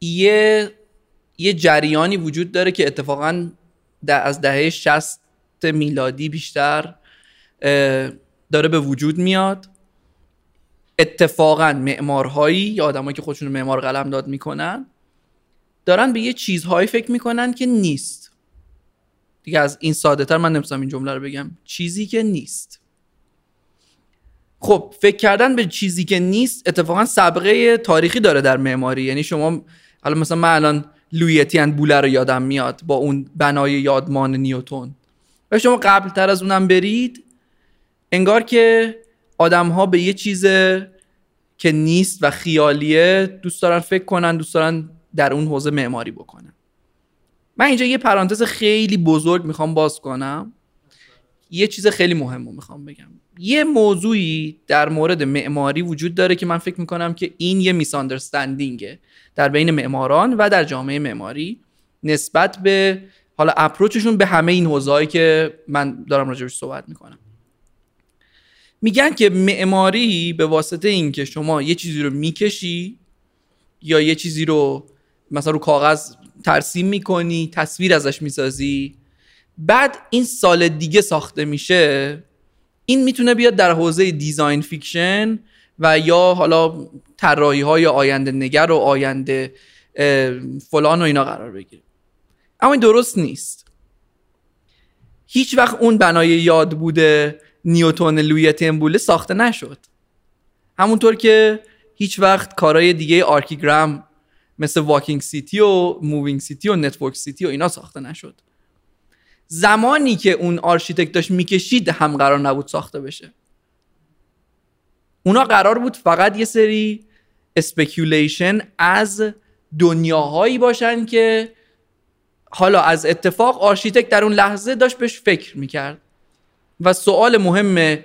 یه یه جریانی وجود داره که اتفاقا از دهه 60 میلادی بیشتر داره به وجود میاد. اتفاقا معمارهایی یا آدمایی که خودشون معمار قلم داد می‌کنن دارن به یه چیزهایی فکر می‌کنن که نیست. دیگه از این ساده تر من نمیستم این جمله رو بگم. چیزی که نیست. خب فکر کردن به چیزی که نیست اتفاقا سابقه تاریخی داره در معماری. یعنی شما حالا مثلا من الان لویتین بوله رو یادم میاد با اون بنای یادمان نیوتون و شما قبل تر از اونم برید انگار که آدم ها به یه چیز که نیست و خیالیه دوست دارن فکر کنن دوست دارن در اون حوزه معماری بکنن. من اینجا یه پرانتز خیلی بزرگ می‌خوام باز کنم. یه چیز خیلی مهم رو می‌خوام بگم. یه موضوعی در مورد معماری وجود داره که من فکر می‌کنم که این یه میساندرستندینگه در بین معماران و در جامعه معماری نسبت به حالا approach شون به همه این حوزه‌ای که من دارم راجبش صحبت می‌کنم. میگن که معماری به واسطه اینکه شما یه چیزی رو می‌کشی یا یه چیزی رو مثلا رو کاغذ ترسیم می‌کنی تصویر ازش می‌سازی بعد این سه سال دیگه ساخته میشه این می‌تونه بیاد در حوزه design fiction و یا حالا طراحی های آینده نگر و آینده فلان و اینا قرار بگیره. اما این درست نیست. هیچ وقت اون بنای یادبود نیوتون لویی اتین بوله ساخته نشد. همونطور که هیچ وقت کارهای دیگه آرکیگرام مثل Walking City و Moving City و Network City و اینا ساخته نشد. زمانی که اون architect داشت می‌کشید هم قرار نبود ساخته بشه. اونا قرار بود فقط یه سری speculation از دنیاهایی باشن که حالا از اتفاق architect در اون لحظه داشت بهش فکر می‌کرد. و سوال مهم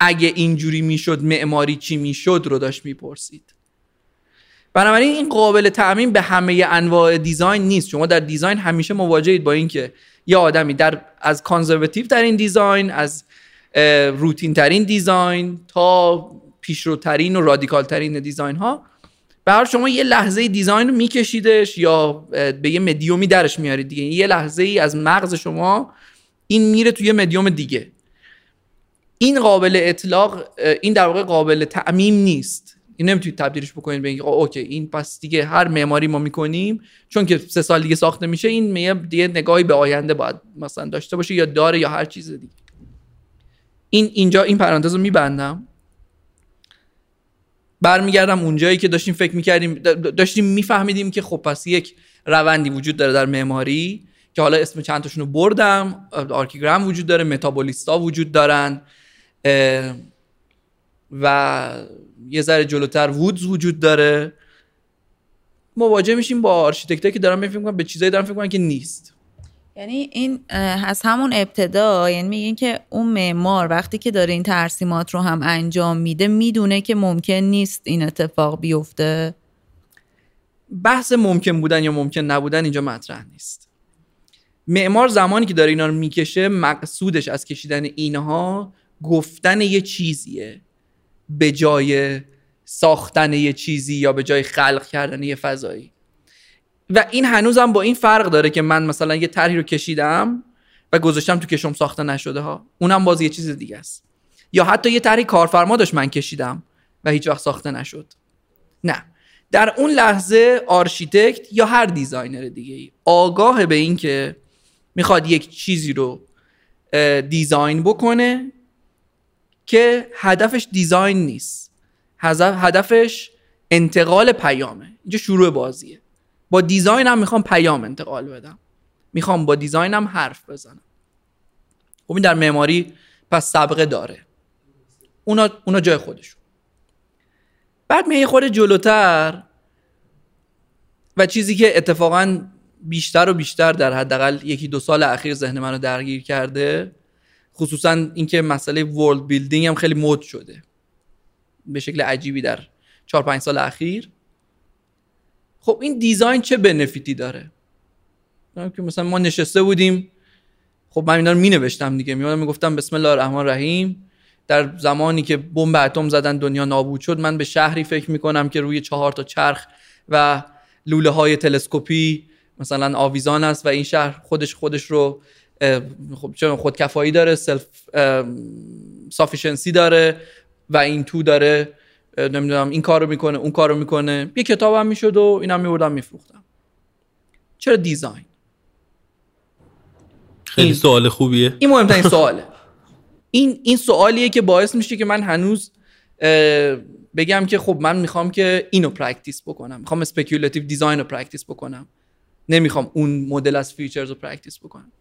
اگه اینجوری می‌شد معماری چی می‌شد رو داشت می‌پرسید. بنابراین این قابل تعمیم به همه انواع design نیست. شما در design همیشه مواجهید با اینکه یه آدمی در از conservative ترین design از روتین ترین design تا پیشروترین و رادیکال ترین design ها به شما یه لحظه design رو میکشیدش یا به یه مدیومی درش میارید دیگه. یه لحظه ای از مغز شما این میره توی مدیوم دیگه. این قابل اطلاق این در واقع قابل تعمیم نیست. این نمی‌تونید تبدیلش بکنید به okay این پس دیگه هر معماری ما می‌کنیم چون که سه سال دیگه ساخته میشه این دیگه نگاهی به آینده باید مثلا داشته باشه یا داره یا هر چیز دیگه. این اینجا این پرانتز رو میبندم. برمیگردم اونجایی که داشتیم فکر می‌کردیم داشتیم میفهمیدیم که خب پس یک روندی وجود داره در معماری که حالا اسم چند تاشون رو بردم آرکیگرام وجود داره متابولیستا وجود دارن. و یه ذره جلوتر وودز وجود داره. مواجه میشیم با architect ایی که دارن فکر به چیزایی دارن فکر که نیست. یعنی این از همون ابتدا یعنی میگین که اون معمار وقتی که داره این ترسیمات رو هم انجام میده می‌دونه که ممکن نیست این اتفاق بیفته. بحث ممکن بودن یا ممکن نبودن اینجا مطرح نیست. معمار زمانی که داره اینا رو می‌کشه مقصودش از کشیدن اینها گفتن یه چیزیه به جای ساختن یه چیزی یا به جای خلق کردن یه فضایی. و این هنوزم با این فرق داره که من مثلا یه طرحی رو کشیدم و گذاشتم تو کشوم ساخته نشده ها. اونم باز یه چیز دیگه است. یا حتی یه طرحی کارفرما داشت من کشیدم و هیچ وقت ساخته نشد. نه. در اون لحظه architect یا هر designer دیگه ای آگاه به این که می‌خواد یک چیزی رو design بکنه که هدفش design نیست. هدفش انتقال پیامه. اینجا شروع بازیه. با دیزاینم می‌خوام پیام انتقال بدم. می‌خوام با دیزاینم حرف بزنم. خب این در معماری پس سابقه داره. اونا, اونا جای خودشون. بعد میه خود جلوتر و چیزی که اتفاقا بیشتر و بیشتر در حداقل یکی دو سال اخیر ذهن منو درگیر کرده خصوصا اینکه مسئله world building هم خیلی مد شده. به شکل عجیبی در 4 5 سال اخیر. خب این design چه benefit ی داره؟ که مثلا ما نشسته بودیم. خب من اینا رو می نوشتم دیگه. می می‌گفتم بسم الله الرحمن الرحیم. در زمانی که بمب اتم زدن دنیا نابود شد من به شهری فکر می‌کنم که روی چهار تا چرخ و لوله های تلسکوپی مثلا آویزان است و این شهر خودش خودش رو خب چون خود کفایی داره self-sufficiency داره و این تو داره نمی‌دونم این کارو می‌کنه اون کارو می‌کنه. یه کتابم می‌شد و اینم میبردم میفروختم. چرا design خیلی سوال خوبیه. این مهمترین سواله. این این سوالیه که باعث میشه که من هنوز بگم که خب من می‌خوام که اینو practice بکنم. می‌خوام speculative design رو practice بکنم. نمی‌خوام اون مدل از futures رو practice بکنم.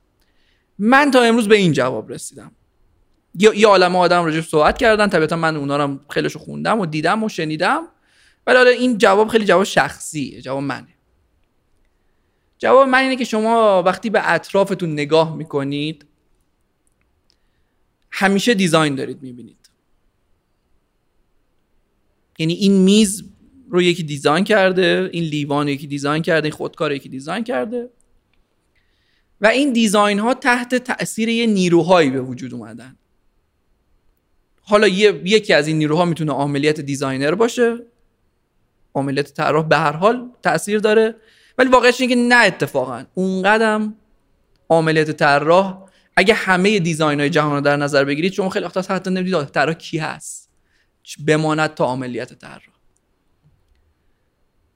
من تا امروز به این جواب رسیدم. یا یه عالم آدم راجع صحبت کردن طبیعتا من اونا رو خیلیشو خوندم و دیدم و شنیدم. ولی حالا این جواب خیلی جواب شخصیه جواب منه. جواب من اینه که شما وقتی به اطرافتون نگاه می‌کنید همیشه design دارید می‌بینید. یعنی این میز رو یکی design کرده این لیوان یکی design کرده این خودکار یکی design کرده. و این design ها تحت تاثیر یه نیروهایی به وجود اومدن. حالا یکی از این نیروها می‌تونه امیال designer باشه. امیال طراح به هر حال تاثیر داره. ولی واقعش اینه که نه اتفاقا. اون قدم امیال طراح اگه همه design های جهان رو در نظر بگیرید شما خیلی وقتا حتی نمی‌دید طراح کی هست. بماند تا امیال طراح.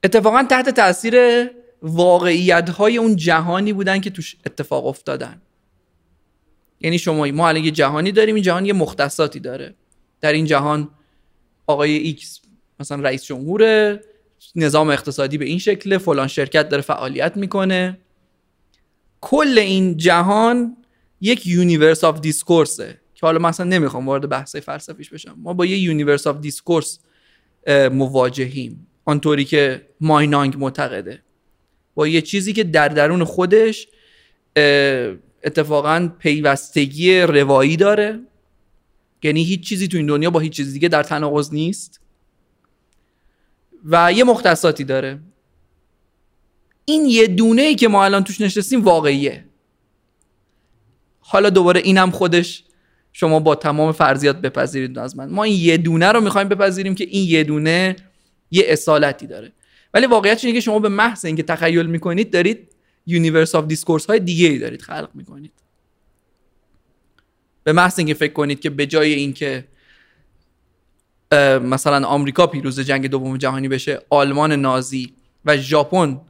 اتفاقا تحت تاثیر واقعیت های اون جهانی بودن که توش اتفاق افتادن. یعنی شما ما الان یه جهانی داریم این جهان یه مختصاتی داره. در این جهان آقای X مثلا رئیس جمهوره نظام اقتصادی به این شکله فلان شرکت داره فعالیت می‌کنه. کل این جهان یک universe of discourse ه که حالا مثلا نمی‌خوام وارد بحث فلسفیش بشم. ما با یه universe of discourse مواجهیم. آنطوری که ماینانگ معتقده. با یه چیزی که در درون خودش اتفاقا پیوستگی روایی داره. یعنی هیچ چیزی تو این دنیا با هیچ چیز دیگه در تناقض نیست. و یه مختصاتی داره. این یه دونه ای که ما الان توش نشستیم واقعیه. حالا دوباره اینم خودش شما با تمام فرضیات بپذیرید از من. ما این یه دونه رو می‌خوایم بپذیریم که این یه دونه یه اصالتی داره. ولی واقعیت اینه که شما به محض اینکه تخیل می‌کنید دارید universe of discourse های دیگه ای دارید خلق می‌کنید. به محض اینکه فکر کنید که به جای اینکه مثلا آمریکا پیروز جنگ دوم جهانی بشه آلمان نازی و ژاپن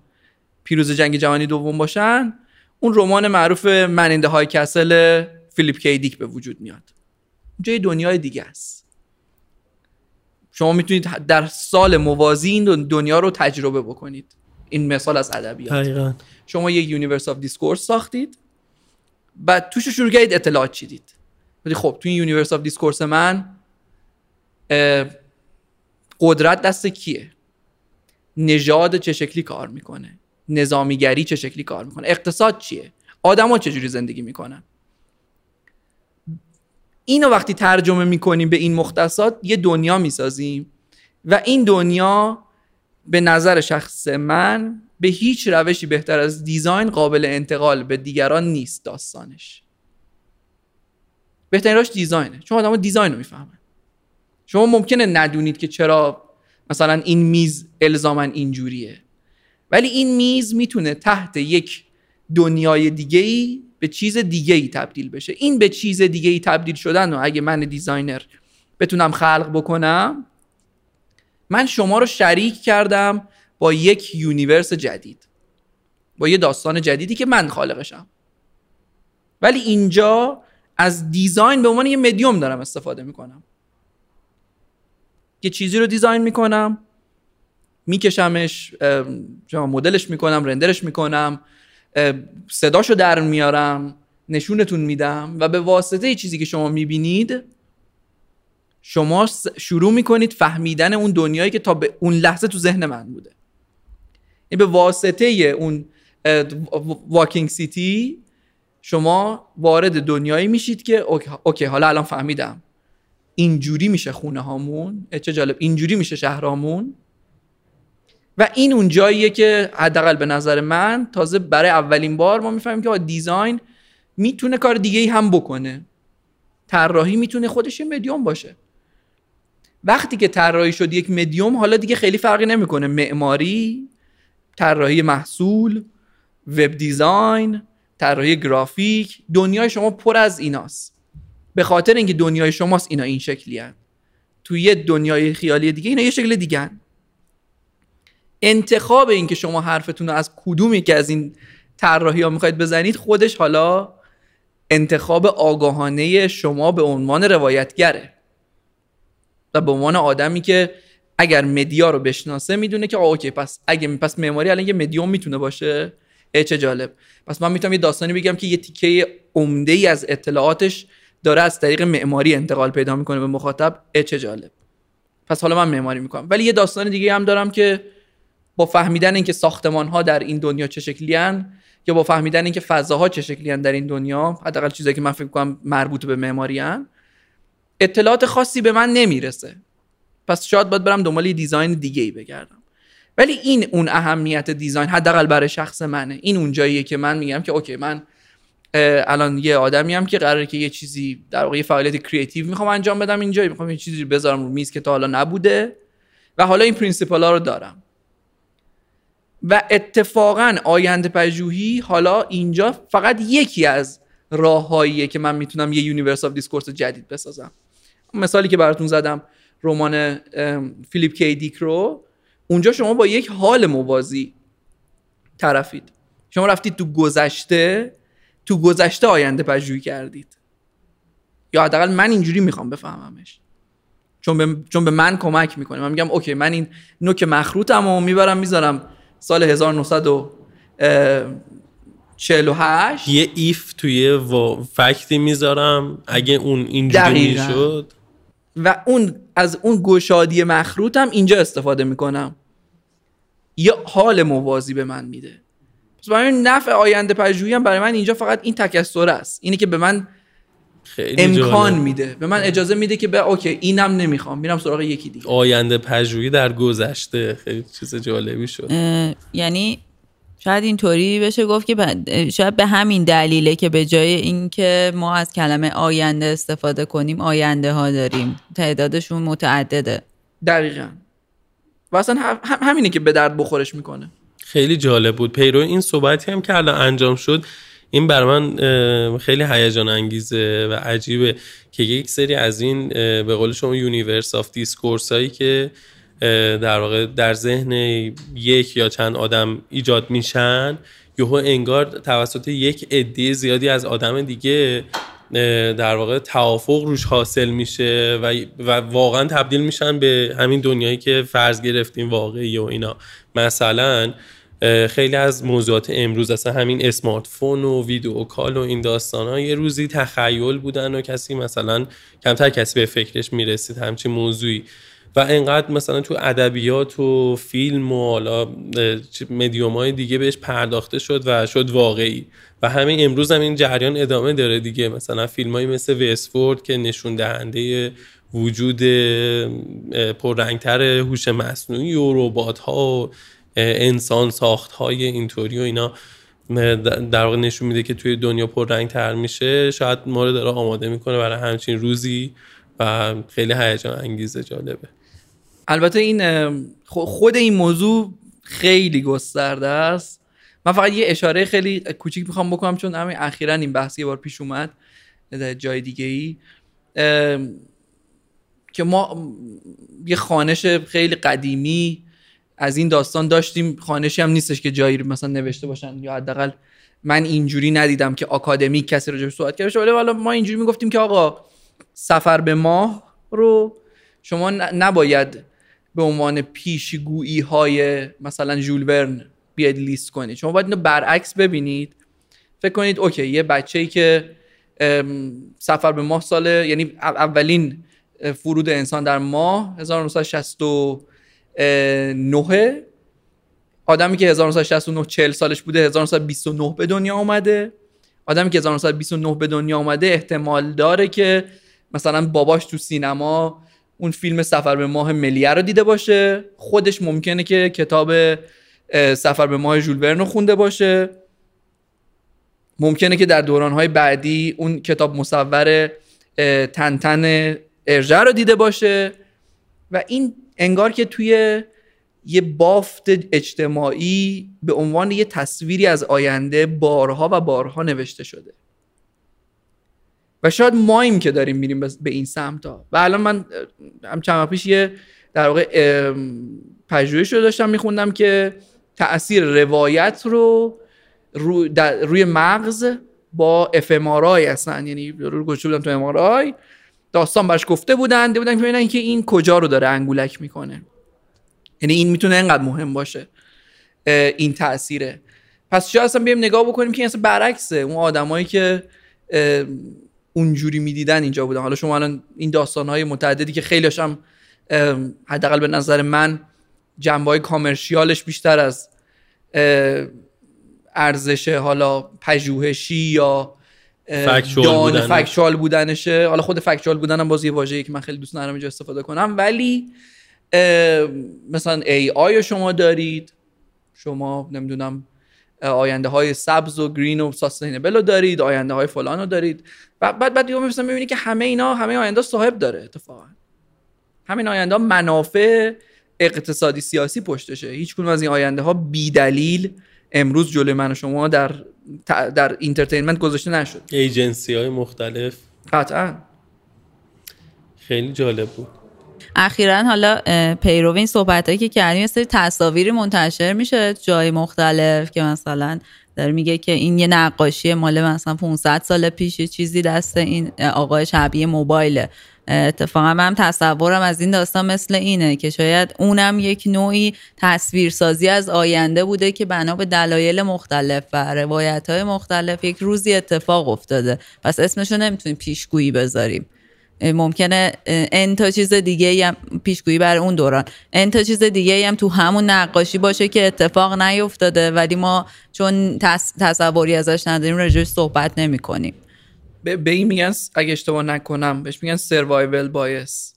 پیروز جنگ جهانی دوم باشن اون رمان معروف Man in the High Castle فیلیپ کی دیک به وجود میاد. جای دنیای دیگه است. شما می‌تونید در سال موازی این دنیا رو تجربه بکنید. این مثال از ادبیات. شما یک universe of discourse ساختید. بعد توش شروع کردید اطلاعات چیدید. ولی خب تو این universe of discourse من قدرت دست کیه؟ نژاد چه شکلی کار می‌کنه؟ نظامیگری چه شکلی کار می‌کنه؟ اقتصاد چیه؟ آدما چجوری زندگی می‌کنن؟ اینو وقتی ترجمه می‌کنیم به این مختصات یه دنیا می‌سازیم. و این دنیا به نظر شخص من به هیچ روشی بهتر از دیزاین قابل انتقال به دیگران نیست داستانش. بهترین راش دیزاینه. چون آدم دیزاین رو می‌فهمن. شما ممکنه ندونید که چرا مثلا این میز الزاما اینجوریه. ولی این میز می‌تونه تحت یک دنیای دیگه به چیز دیگه ای تبدیل بشه. این به چیز دیگه ای تبدیل شدن و اگه من designer بتونم خلق بکنم من شما رو شریک کردم با یک universe جدید. با یه داستان جدیدی که من خالقشم. ولی اینجا از دیزاین به عنوان یه مدیوم دارم استفاده می‌کنم. یه چیزی رو دیزاین می‌کنم میکشمش مدلش می‌کنم رندرش می‌کنم. صداشو در میارم نشونتون میدم و به واسطه چیزی که شما می‌بینید شما شروع می‌کنید فهمیدن اون دنیایی که تا به اون لحظه تو ذهن من بوده. این به واسطه اون Walking City شما وارد دنیایی میشید که okay, حالا الان فهمیدم. اینجوری میشه خونه هامون چه جالب اینجوری میشه شهرامون و این اون جاییه که حداقل به نظر من تازه برای اولین بار ما می‌فهمیم که design می‌تونه کار دیگه ای هم بکنه. طراحی می‌تونه خودش یه مدیوم باشه. وقتی که طراحی شد یک مدیوم حالا دیگه خیلی فرقی نمی‌کنه. معماری طراحی محصول وب دیزاین طراحی گرافیک دنیای شما پر از ایناست. به خاطر اینکه دنیای شماست اینا این شکلی هن. توی یه دنیای خیالی دیگه اینا یه شکل دیگه انتخاب اینکه شما حرفتون رو از کدومی که از این طراحی ها می‌خواید بزنید خودش حالا انتخاب آگاهانه شما به عنوان روایتگره و به عنوان آدمی که اگر مدیا رو بشناسه می‌دونه که اوکی پس اگه پس معماری الان یه مدیوم می‌تونه باشه؟ ای چه جالب. پس من می‌تونم یه داستانی بگم که یه تیکه عمده ای از اطلاعاتش داره از طریق معماری انتقال پیدا می‌کنه به مخاطب. ای چه جالب. پس حالا من معماری می‌کنم. ولی یه داستان دیگه هم دارم که با فهمیدن اینکه ساختمان ها در این دنیا چه شکلی یا با فهمیدن اینکه فضاها چه شکلی در این دنیا حداقل چیزایی که من فکر کنم مربوط به معماری اطلاعات خاصی به من نمی‌رسه. پس شاید باید برم دنبال design دیگه ای بگردم. ولی این اون اهمیت design حداقل برای شخص منه. این اون جاییه که من میگم که okay من الان یه آدمی هم که قراره که یه چیزی در واقع یه فعالیت creative می‌خوام انجام بدم اینجا می‌خوام یه چیزی بذارم رو میز که تا حالا نبوده و حالا این principle ها رو دارم. و اتفاقا آینده پژوهی حالا اینجا فقط یکی از راههاییه که من می‌تونم یه universe of discourse جدید بسازم. مثالی که براتون زدم رمان فیلیپ کی دیک رو اونجا شما با یک حال موازی طرفید. شما رفتید تو گذشته تو گذشته آینده پژوهی کردید. یا حداقل من اینجوری می‌خوام بفهممش. چون به, چون به من کمک می‌کنه. من میگم اوکی من این نوک مخروطم و می‌برم می‌ذارم سال 1948 یه ایف توی و... فکتی می‌ذارم. اگه اون اینجوری می‌شد. و اون از اون گشادی مخروطم اینجا استفاده می‌کنم. یه حال موازی به من میده. پس برای نفع آینده پژوهی هم برای من اینجا فقط این تکسر است. اینی که به من خیلی امکان میده. به من اجازه میده که به اوکی اینم نمی‌خوام. میرم سراغ یکی دیگه. آینده پژوهی در گذشته. خیلی چیز جالبی شد. یعنی شاید اینطوری بشه گفت که شاید به همین دلیله که به جای اینکه ما از کلمه آینده استفاده کنیم آینده ها داریم. تعدادشون متعدده. دقیقا. و اصلا همینه که به درد بخورش می‌کنه. خیلی جالب بود. پیرو این صحبتی هم که الان انجام شد این برای من خیلی هیجان انگیزه و عجیبه که یک سری از این به قول شما universe of discourse هایی که در واقع در ذهن یک یا چند آدم ایجاد میشن یهو انگار توسط یک عده زیادی از آدم دیگه در واقع توافق روش حاصل میشه و, و واقعا تبدیل میشن به همین دنیایی که فرض گرفتیم واقعی و اینا. مثلا خیلی از موضوعات امروز اصلا همین اسمارت فون و ویدیو کال و این داستان ها یه روزی تخیل بودن و کسی مثلا کمتر کسی به فکرش می‌رسید همچین موضوعی. و انقدر مثلا تو ادبیات و فیلم و حالا مدیوم های دیگه بهش پرداخته شد و شد واقعی. و همین امروز هم این جریان ادامه داره دیگه. مثلا فیلم های مثل ویسفورد که نشون دهنده وجود پررنگتر هوش مصنوعی و ربات ها و انسان ساخت های اینطوری و اینا در واقع نشون میده که توی دنیا پر رنگ تر میشه. شاید ما رو داره آماده می‌کنه برای همچین روزی و خیلی هیجان انگیزه جالبه. البته این خود این موضوع خیلی گسترده است. من فقط یه اشاره خیلی کوچیک می‌خوام بکنم چون همین اخیرا این بحث یه بار پیش اومد در جای دیگه ای که ما یه خانش خیلی قدیمی از این داستان داشتیم خانشی هم نیستش که جایی مثلا نوشته باشن یا حداقل من اینجوری ندیدم که آکادمیک کسی راجع صحبت کرده ولی حالا ما اینجوری می‌گفتیم که آقا سفر به ماه رو شما نباید به عنوان پیشگویی های مثلا جول ورن بیاید لیست کنید. شما باید اینو برعکس ببینید. فکر کنید اوکی یه بچه ای که سفر به ماه ساله یعنی اولین فرود انسان در ماه 1969 آدمی که 1969 40 سالش بوده 1929 به دنیا آمده آدمی که 1929 به دنیا آمده احتمال داره که مثلا باباش تو سینما اون فیلم سفر به ماه ملیه رو دیده باشه. خودش ممکنه که کتاب سفر به ماه ژول رو خونده باشه. ممکنه که در دورانهای بعدی اون کتاب مصور تنتن ارجع رو دیده باشه. و این انگار که توی یه بافت اجتماعی به عنوان یه تصویری از آینده بارها و بارها نوشته شده. و شاید مایم که داریم میریم به این سمت ها و الان من هم چند پیش یه در واقع پژوهش رو داشتم میخوندم که تاثیر روایت رو روی مغز با اف هستن. یعنی رو گوشه بودن تو ام داستان برش گفته بودن بودن که ببینن که این کجا رو داره انگولک می‌کنه. یعنی این می‌تونه اینقدر مهم باشه این تاثیره پس شاید اصلا بیم نگاه بکنیم که اصلا برعکسه. اون آدمایی که اونجوری می‌دیدن اینجا بودن. حالا شما الان این داستان های متعددی که خیلیش هم حداقل به نظر من جنبه های کامرشیالش بیشتر از ارزش حالا پژوهشی یا بودن. فکچوال بودنشه. حالا خود فکچوال بودنم باز یه واژه‌ای که من خیلی دوست ندارم اینجا استفاده کنم. ولی مثلا AI شما دارید. شما نمی‌دونم آینده های سبز و green و sustainable رو دارید آینده های فلان رو دارید. بعد بعد بعد مثلا می‌بینی که همه اینا همه آینده صاحب داره اتفاقا. همین آینده منافع اقتصادی سیاسی پشتشه. هیچ از این آینده ها بی دلیل امروز جلوی من و شما در در entertainment گذاشته نشد. ایجنسی های مختلف. قطعا. خیلی جالب بود. اخیرا حالا پیرو این صحبت هایی که کردیم سری تصاویری منتشر میشه جای مختلف که مثلا داره میگه که این یه نقاشی مال مثلا 500 سال پیش چیزی دست این آقای شبیه موبایله. اتفاقا من تصورم از این داستان مثل اینه که شاید اونم یک نوعی تصویرسازی از آینده بوده که بنا به دلایل مختلف و روایت های مختلف یک روزی اتفاق افتاده. پس اسمشو نمی‌تونیم پیشگویی بذاریم. ممکنه ان تا چیز دیگه هم پیشگویی بر اون دوران. ان تا چیز دیگه هم تو همون نقاشی باشه که اتفاق نیفتاده ولی ما چون تصوری ازش نداریم رجوع صحبت نمی کنیم به این میگن اگه اشتباه نکنم بهش میگن سروایول بایس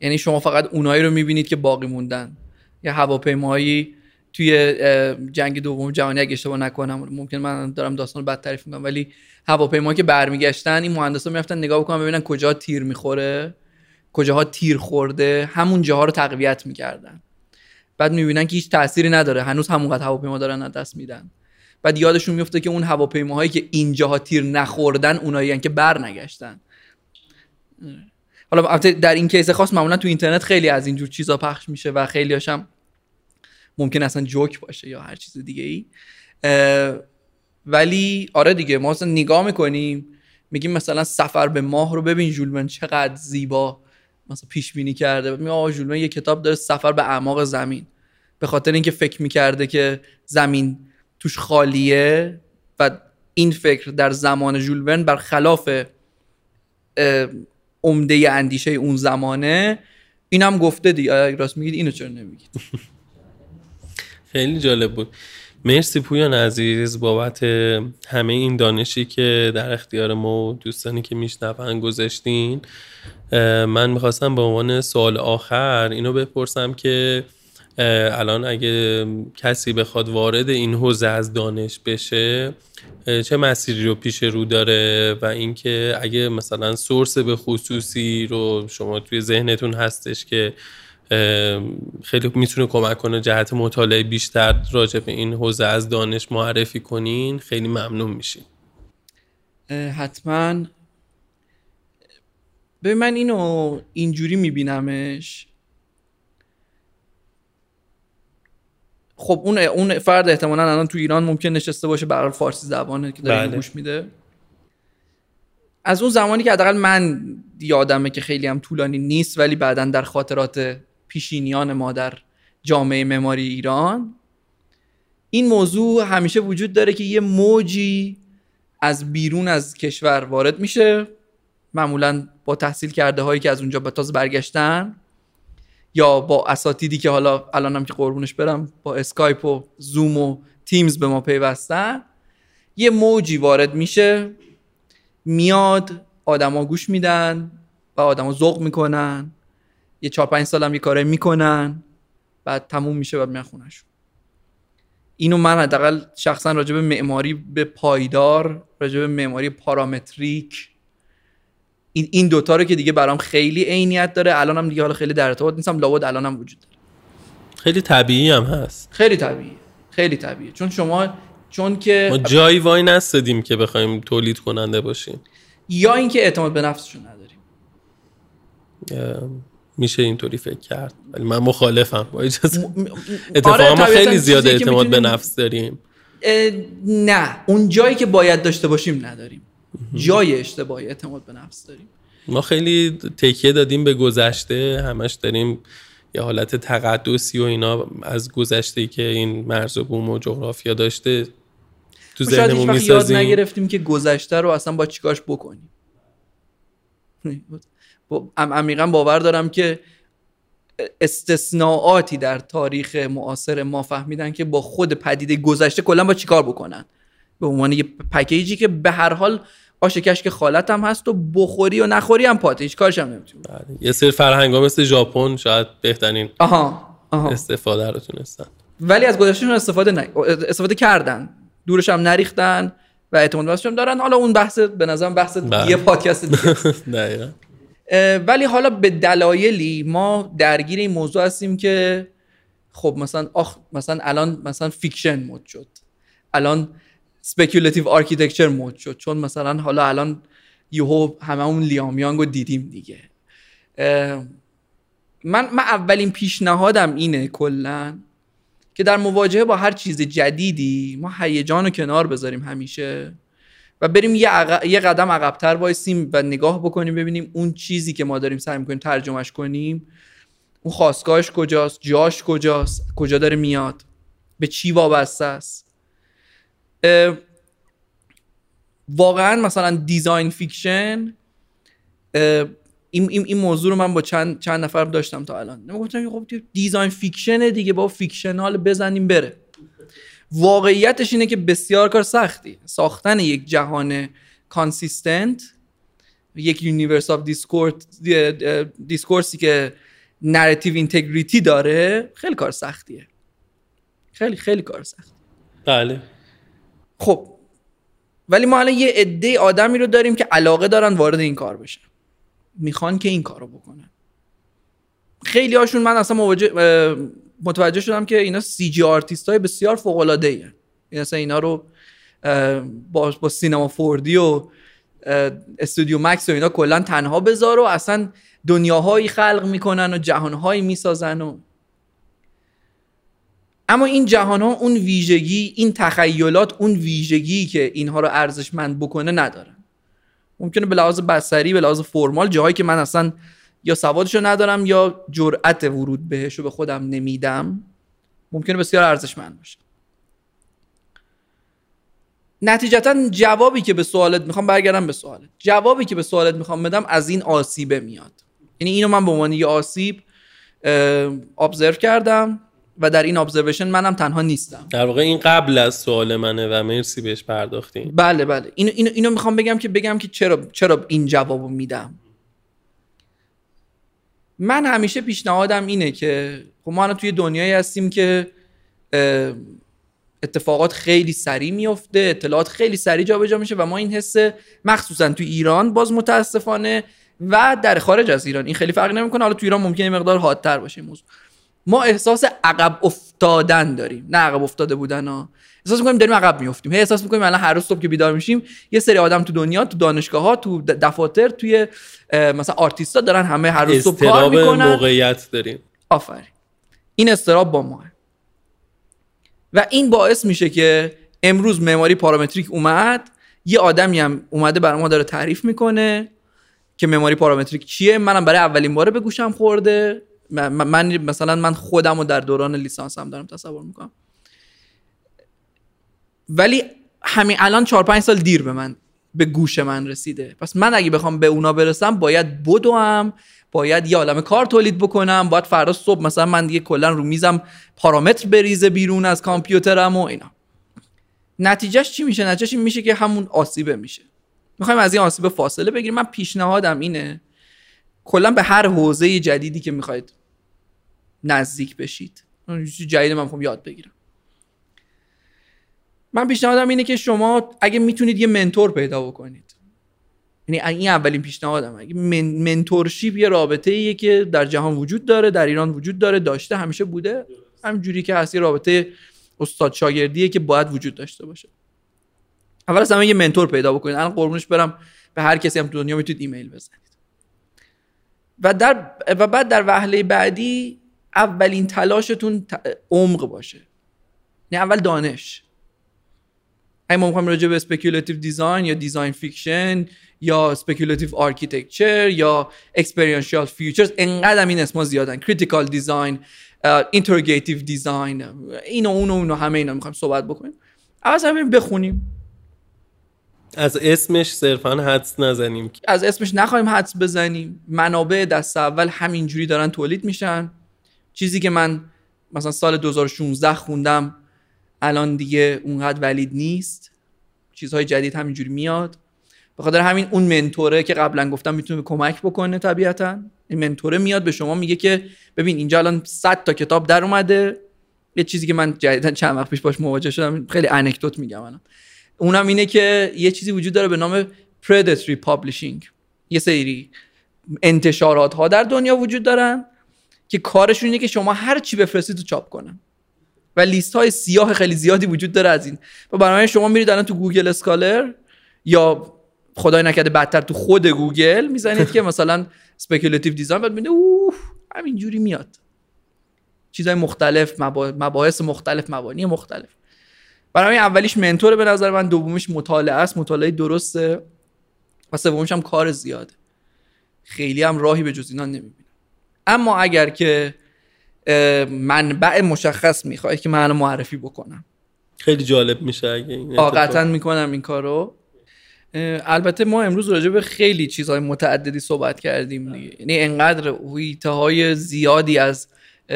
یعنی شما فقط اونایی رو می‌بینید که باقی موندن. یا هواپیمایی توی جنگ دوم جهانی اگه اشتباه نکنم ممکن من دارم داستان بد تعریف می‌کنم ولی هواپیما که برمیگشتن این مهندسا می‌رفتن نگاه بکنن ببینن کجا تیر می‌خوره کجاها تیر خورده همون جاها رو تقویت می‌کردن. بعد می‌بینن که هیچ تأثیری نداره هنوز همونقدر هواپیما دارن دست میدن. بعد یادشون میفته که اون هواپیماهایی که اینجاها تیر نخوردن اونایی که برنگشتن. حالا در این کیس خاص معمولا تو اینترنت خیلی از اینجور چیزا پخش میشه و خیلی هاشم ممکن اصلا جوک باشه یا هر چیز دیگه ای ولی آره دیگه ما اصلا نگاه می‌کنیم میگیم مثلا سفر به ماه رو ببین جولمن چقدر زیبا مثلا پیش بینی کرده. میگه آقا جولمن یه کتاب داره سفر به اعماق زمین. به خاطر اینکه فکر می‌کرده که زمین توش خالیه و این فکر در زمان جولون برخلاف عمده اندیشه اون زمانه اینم گفته دیگه. راست میگید؟ اینو چرا نمیگید؟ [LAUGHS] خیلی جالب بود. مرسی پویان عزیز بابت همه این دانشی که در اختیار ما و دوستانی که میشنون گذاشتین. من می‌خواستم به عنوان سوال آخر اینو بپرسم که الان اگه کسی بخواد وارد این حوزه از دانش بشه چه مسیری رو پیش رو داره و اینکه اگه مثلا سورس به خصوصی رو شما توی ذهنتون هستش که خیلی می‌تونه کمک کنه جهت مطالعه بیشتر راجع به این حوزه از دانش معرفی کنین خیلی ممنون میشین. حتما. به من اینو اینجوری میبینمش خب اون اون فرد احتمالا الان تو ایران ممکن نشسته باشه برای فارسی زبانه که داره بله. گوش میده. از اون زمانی که حداقل من یادمه که خیلی هم طولانی نیست ولی بعدا در خاطرات پیشینیان ما در جامعه معماری ایران این موضوع همیشه وجود داره که یه موجی از بیرون از کشور وارد میشه. معمولا با تحصیل کرده هایی که از اونجا به تازه برگشتن. یا با اساتیدی که حالا الانم که قربونش برم با اسکایپ و زوم و تیمز به ما پیوستن یه موجی وارد میشه میاد آدما گوش میدن و آدما ذوق می‌کنن یه چهار پنج سالم یه کاره می‌کنن بعد تموم میشه بعد خونهشون. اینو من حداقل شخصا راجع به معماری به پایدار راجع به معماری پارامتریک این این دوتا رو که دیگه برام خیلی عینیت داره. الانم دیگه حالا خیلی در ارتباط نیستم. لابد الانم وجود داره. خیلی طبیعی هم هست. خیلی طبیعی. خیلی طبیعی. چون شما چون که ما جایی وای نستدیم که بخوایم تولید کننده باشیم. یا اینکه اعتماد به نفسشون نداریم. میشه اینطوری فکر کرد. ولی من مخالفم. با اجازه م- اتفاقا آره، ما خیلی زیاد اعتماد به نفس داریم. نه. اون جایی که باید داشته باشیم نداریم. جای اشتباهی اعتماد به نفس داریم. ما خیلی تکیه دادیم به گذشته همش داریم یه حالت تقدسی و اینا از گذشته که این مرز و بوم و جغرافیا داشته تو ذهنمون وقت یاد می‌سازیم. نگرفتیم که گذشته رو اصلا با چیکارش بکنیم. [LAUGHS] عمیقا باور دارم که استثناءاتی در تاریخ معاصر ما فهمیدن که با خود پدیده گذشته کلا با چیکار بکنن؟ به عنوان یه پکیجی که به هر حال آش کشک خالت هم هست و بخوری و نخوری هم پاته هیچ کارش هم نمی‌تونی بله. یه سری فرهنگ ها مثل ژاپن شاید بهترین آها آها. استفاده رو تونستن. ولی از گذشتهشون استفاده نه استفاده کردن. دورش هم نریختن و اعتماد نفسشون دارن. حالا اون بحث به نظرم بحث بله. یه پادکست دیگه [LAUGHS] ولی حالا به دلایلی ما درگیر این موضوع هستیم که خب مثلا آخ مثلا الان مثلا fiction مود شد. الان speculative architecture مود شد. چون مثلا حالا الان یهو هممون لیام یانگ رو دیدیم دیگه. من من اولین پیشنهادم اینه کلا که در مواجهه با هر چیز جدیدی ما هیجان رو کنار بذاریم همیشه و بریم یه, عق- یه قدم عقبتر وایسیم و نگاه بکنیم ببینیم اون چیزی که ما داریم سعی می‌کنیم ترجمهش کنیم اون خواستگاهش کجاست جاش کجاست کجا داره میاد به چی وابسته است. واقعا مثلا design fiction این, این, موضوع رو من با چند, چند نفر داشتم تا الان. من گفتم خب design fiction ه دیگه با fictional بزنیم بره. واقعیتش اینه که بسیار کار سختی. ساختن یک جهان consistent یک universe of discourse ی که narrative integrity داره خیلی کار سختیه. خیلی خیلی کار سخت. بله. خب ولی ما الان یه عده آدمی رو داریم که علاقه دارن وارد این کار بشن. می‌خوان که این کارو بکنن. خیلی هاشون من اصلا مواجه متوجه شدم که اینا CG artist های بسیار فوق العاده ای این اصلا اینا رو با, با Cinema 4D و Studio Max و اینا کلا تنها بذار و اصلا دنیاهایی خلق می‌کنن و جهانهایی می‌سازن و اما این جهان ها اون ویژگی این تخیلات اون ویژگی که اینها رو ارزشمند بکنه ندارن. ممکنه به لحاظ بصری به لحاظ فرمال جاهایی که من اصلا یا سوادشو ندارم یا جرأت ورود بهش رو به خودم نمیدم ممکنه بسیار ارزشمند باشه. نتیجتا جوابی که به سوالت می‌خوام برگردم به سوالت. جوابی که به سوالت می‌خوام بدم از این آسیبه میاد. یعنی اینو من به عنوان یه آسیب ابزرو کردم. و در این ابزرویشن منم تنها نیستم. در واقع این قبل از سوال منه و مرسی بهش پرداختیم بله بله. اینو, اینو, اینو می‌خوام بگم که بگم که چرا چرا این جوابو میدم. من همیشه پیشنهادم اینه که خب ما الان توی دنیایی هستیم که اتفاقات خیلی سریع میفته اطلاعات خیلی سریع جابجا میشه و ما این حس مخصوصا تو ایران باز متاسفانه و در خارج از ایران این خیلی فرق نمی‌کنه. حالا تو ایران ممکنه مقدار حادتر باشه این موضوع. ما احساس عقب افتادن داریم. نه عقب افتاده بودن ها. احساس می‌کنیم داریم عقب میفتیم هی احساس می‌کنیم الان هر روز صبح که بیدار میشیم یه سری آدم تو دنیا تو دانشگاه ها تو دفاتر توی مثلا آرتیستا دارن همه هر روز صبح کار می‌کنن. موقعیت داریم. آفرین. این استراب با ماه. و این باعث میشه که امروز معماری پارامتریک اومد. یه آدمی هم اومده برای ما داره تعریف می‌کنه که معماری پارامتریک چیه. منم برای اولین باره به گوشم خورده. من, مثلا من خودم رو در دوران لیسانسم دارم تصور می‌کنم. ولی همین الان چهار پنج سال دیر به من به گوش من رسیده. پس من اگه بخوام به اونا برسم باید بدوم باید یه عالم کار تولید بکنم باید فردا صبح مثلا من دیگه کلا رو میزم پارامتر بریزه بیرون از کامپیوترم و اینا. نتیجهش چی میشه؟ نتیجهش این میشه که همون آسیبه میشه. می‌خوایم از این آسیبه فاصله بگیریم. من پیشنهادم اینه کلا به هر حوزه جدیدی که می‌خواید نزدیک بشید. جدید من می‌خوام یاد بگیرم. من پیشنهادم اینه که شما اگه می‌تونید یه منتور پیدا بکنید. یعنی این اولین پیشنهادم. اگه من، منتورشیپ یه رابطه ایه که در جهان وجود داره در ایران وجود داره داشته همیشه بوده. همینجوری که هست یه رابطه استاد شاگردیه که باید وجود داشته باشه. اول از همه یه mentor پیدا بکنید. الان قربونش برم. به هر کسی هم تو دنیا می‌تونید ایمیل بزنید. و در و بعد در وهله بعدی اولین تلاشتون عمق باشه. نه اول دانش. اگه ما می‌خوایم راجع به speculative design یا design fiction یا speculative architecture یا experiential futures انقدر این اسما زیادن. critical design interrogative design اینو اونو اونو همه اینا می‌خوایم صحبت بکنیم. اول همین بخونیم. از اسمش صرفا حدس نزنیم. از اسمش نخواهیم حدس بزنیم. منابع دست اول همینجوری دارن تولید میشن. چیزی که من مثلا سال 2016 خوندم الان دیگه اونقدر valid نیست. چیزهای جدید همینجوری میاد. به خاطر همین اون mentor ه که قبلا گفتم می‌تونه کمک بکنه طبیعتا این mentor ه میاد به شما میگه که ببین اینجا الان 100 تا کتاب در اومده. یه چیزی که من جدیدا چند وقت پیش باش مواجه شدم خیلی anecdote میگم الان. اونم اینه که یه چیزی وجود داره به نام predatory publishing. یه سری انتشارات ها در دنیا وجود دارن. که کارشون اینه که شما هر چی بفرستید تو چاپ کنن. و لیست های سیاه خیلی زیادی وجود داره از این. و برای شما میرید الان تو Google Scholar یا خدای نکرده بدتر تو خود گوگل می‌زنید که [LAUGHS] مثلا speculative design بعد میده اوه همینجوری میاد. چیزهای مختلف مباحث مختلف مبانی مختلف. برای اولیش mentor به نظر من دومیش مطالعه است. مطالعه درسته. و سومیش هم کار زیاده. خیلی هم راهی به جز اینا نمی‌بینم اما اگر که منبع مشخص می‌خواد که من معرفی بکنم. خیلی جالب میشه اگه این می‌کنم این کارو. البته ما امروز راجع به خیلی چیزهای متعددی صحبت کردیم. یعنی انقدر هویته های زیادی از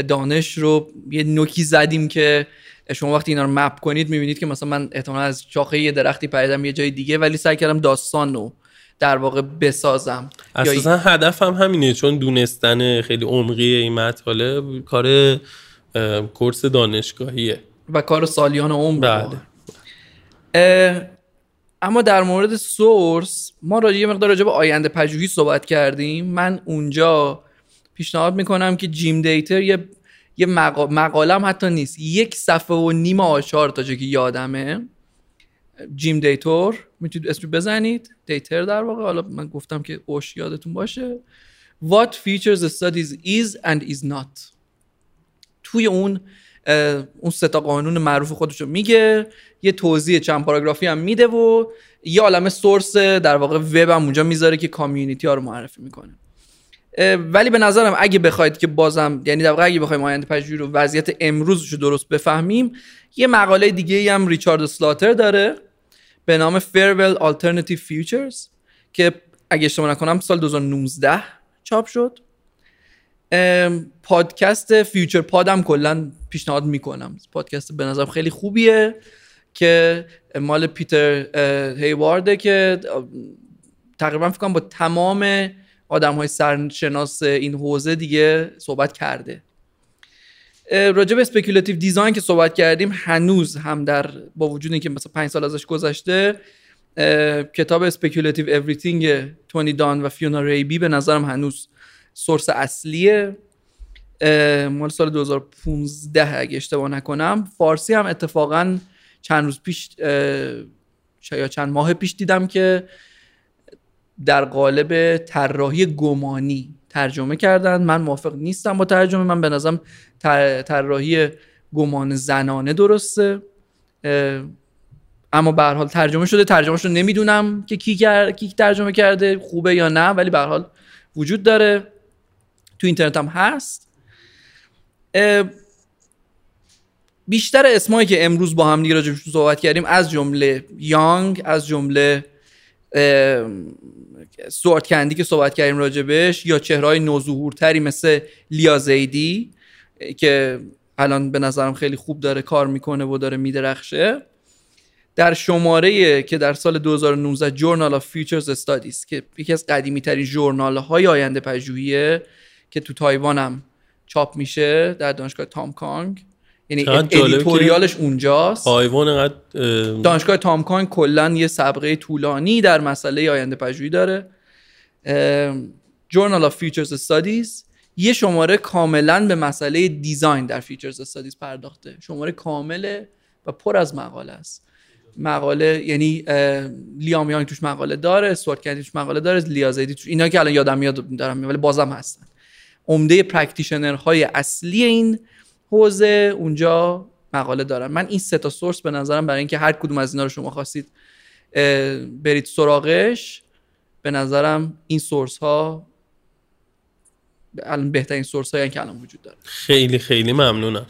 دانش رو یه نوکی زدیم که شما وقتی اینا رو مپ کنید می‌بینید که مثلا من احتمال از شاخه یه درختی پریدم یه جای دیگه ولی سعی کردم داستان رو در واقع بسازم. اساسا. هدفم هم همینه چون دونستن خیلی عمقی این مطالب کار کورس دانشگاهیه. و کار سالیان عمر بله. اما در مورد سورس ما راجع یه مقدار راجع به آینده پژوهی صحبت کردیم. من اونجا پیشنهاد می‌کنم که جیم دیتر یه یه مقالم حتی نیست. یک صفحه و نیم آشار تا که یادمه. جیم دیتور می‌تونید اسم بزنید. دیتر در واقع حالا من گفتم که اوش یادتون باشه. What features studies is and is not. توی اون اون ستا قانون معروف خودشو میگه. یه توضیح چند پاراگرافی هم میده و یه عالم سورس در واقع وب هم اونجا می‌ذاره که کامیونیتی ها رو معرفی می‌کنه. ولی به نظرم اگه بخواید که بازم یعنی در اگه بخوایم آینده پژوهی رو وضعیت امروزش رو درست بفهمیم یه مقاله دیگه هم ریچارد سلاتر داره به نام Farewell Alternative Futures که اگه اشتباه نکنم سال 2019 چاپ شد. پادکست FuturePod م کلا پیشنهاد می‌کنم. پادکست به نظرم خیلی خوبیه که مال پیتر هیوارده که تقریبا فکر کنم با تمام آدم های سرشناس این حوزه دیگه صحبت کرده. راجع به speculative design که صحبت کردیم هنوز هم در با وجود اینکه مثلا 5 سال ازش گذشته کتاب Speculative Everything تونی دان و فیونا ربی به نظرم هنوز source اصلیه. مال سال 2015 اگه اشتباه نکنم. فارسی هم اتفاقا چند روز پیش یا چند ماه پیش دیدم که در قالب طراحی گمانی ترجمه کردن. من موافق نیستم با ترجمه. من به نظرم طراحی گمان زنانه درسته. اما به حال ترجمه شده. ترجمهش رو نمی‌دونم که کی, کی ترجمه کرده خوبه یا نه ولی به حال وجود داره. تو اینترنت هم هست. بیشتر اسمایی که امروز با هم دیگه راجعش صحبت کردیم از جمله یانگ از جمله سوارت کندی که صحبت کردیم راجبش یا چهرهای نوظهورتری مثل لیا زیدی که الان به نظرم خیلی خوب داره کار می‌کنه و داره میدرخشه. در شماره که در سال 2019 Journal of Futures Studies که یکی از قدیمی ترین journal های آینده پژوهیه که تو تایوان هم چاپ میشه در دانشگاه تام کانگ. یعنی editorial ش اونجاست. اینقدر اه، دانشگاه تام کانگ کلا یه سابقه طولانی در مسئله آینده پژوهی داره. Journal of Futures Studies یه شماره کاملا به مسئله design در futures studies پرداخته. شماره کامله و پر از مقاله است. مقاله یعنی لیام یانگ توش مقاله داره استوارت کندی توش مقاله داره لیا زیدی توش اینا که الان یادم میاد دارم ولی بازم هستن. عمده practitioner های اصلی این حوزه اونجا مقاله دارن. من این سه تا source به نظرم برای اینکه هر کدوم از اینا رو شما خواستید برید سراغش به نظرم این سورس ها الان بهترین سورس هایی که الان وجود داره. خیلی خیلی ممنونم.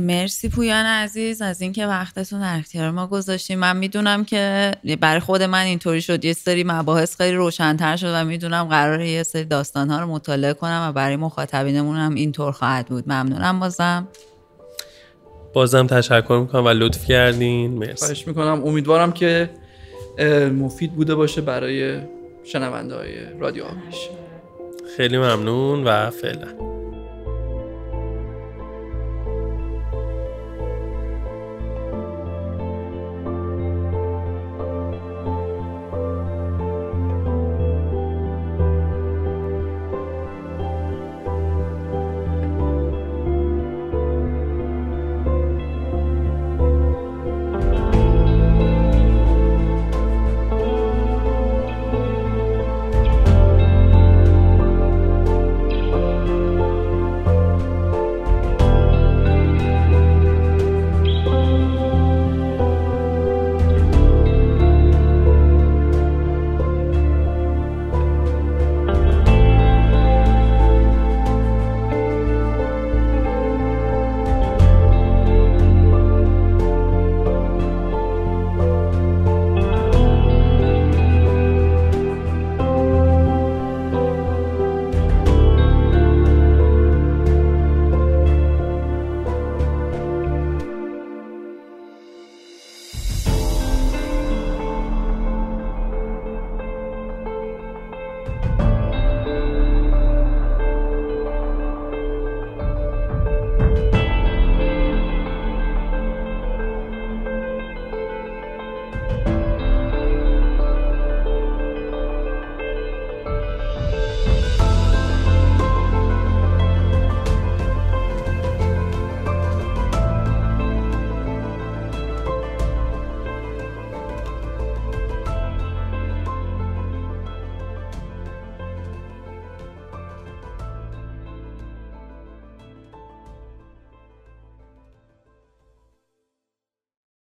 مرسی پویان عزیز از اینکه وقتتون در اختیار ما گذاشتیم من می‌دونم که برای خود من اینطوری شد. یه سری مباحث خیلی روشنتر شد و می‌دونم قراره یه سری داستانها رو مطالعه کنم و برای مخاطبینمون هم اینطور خواهد بود. ممنونم بازم. بازم تشکر می‌کنم و لطف کردین. مرسی. خواهش می‌کنم. امیدوارم که مفید بوده باشه برای شنونده های رادیو آمیش خیلی ممنون و فعلا.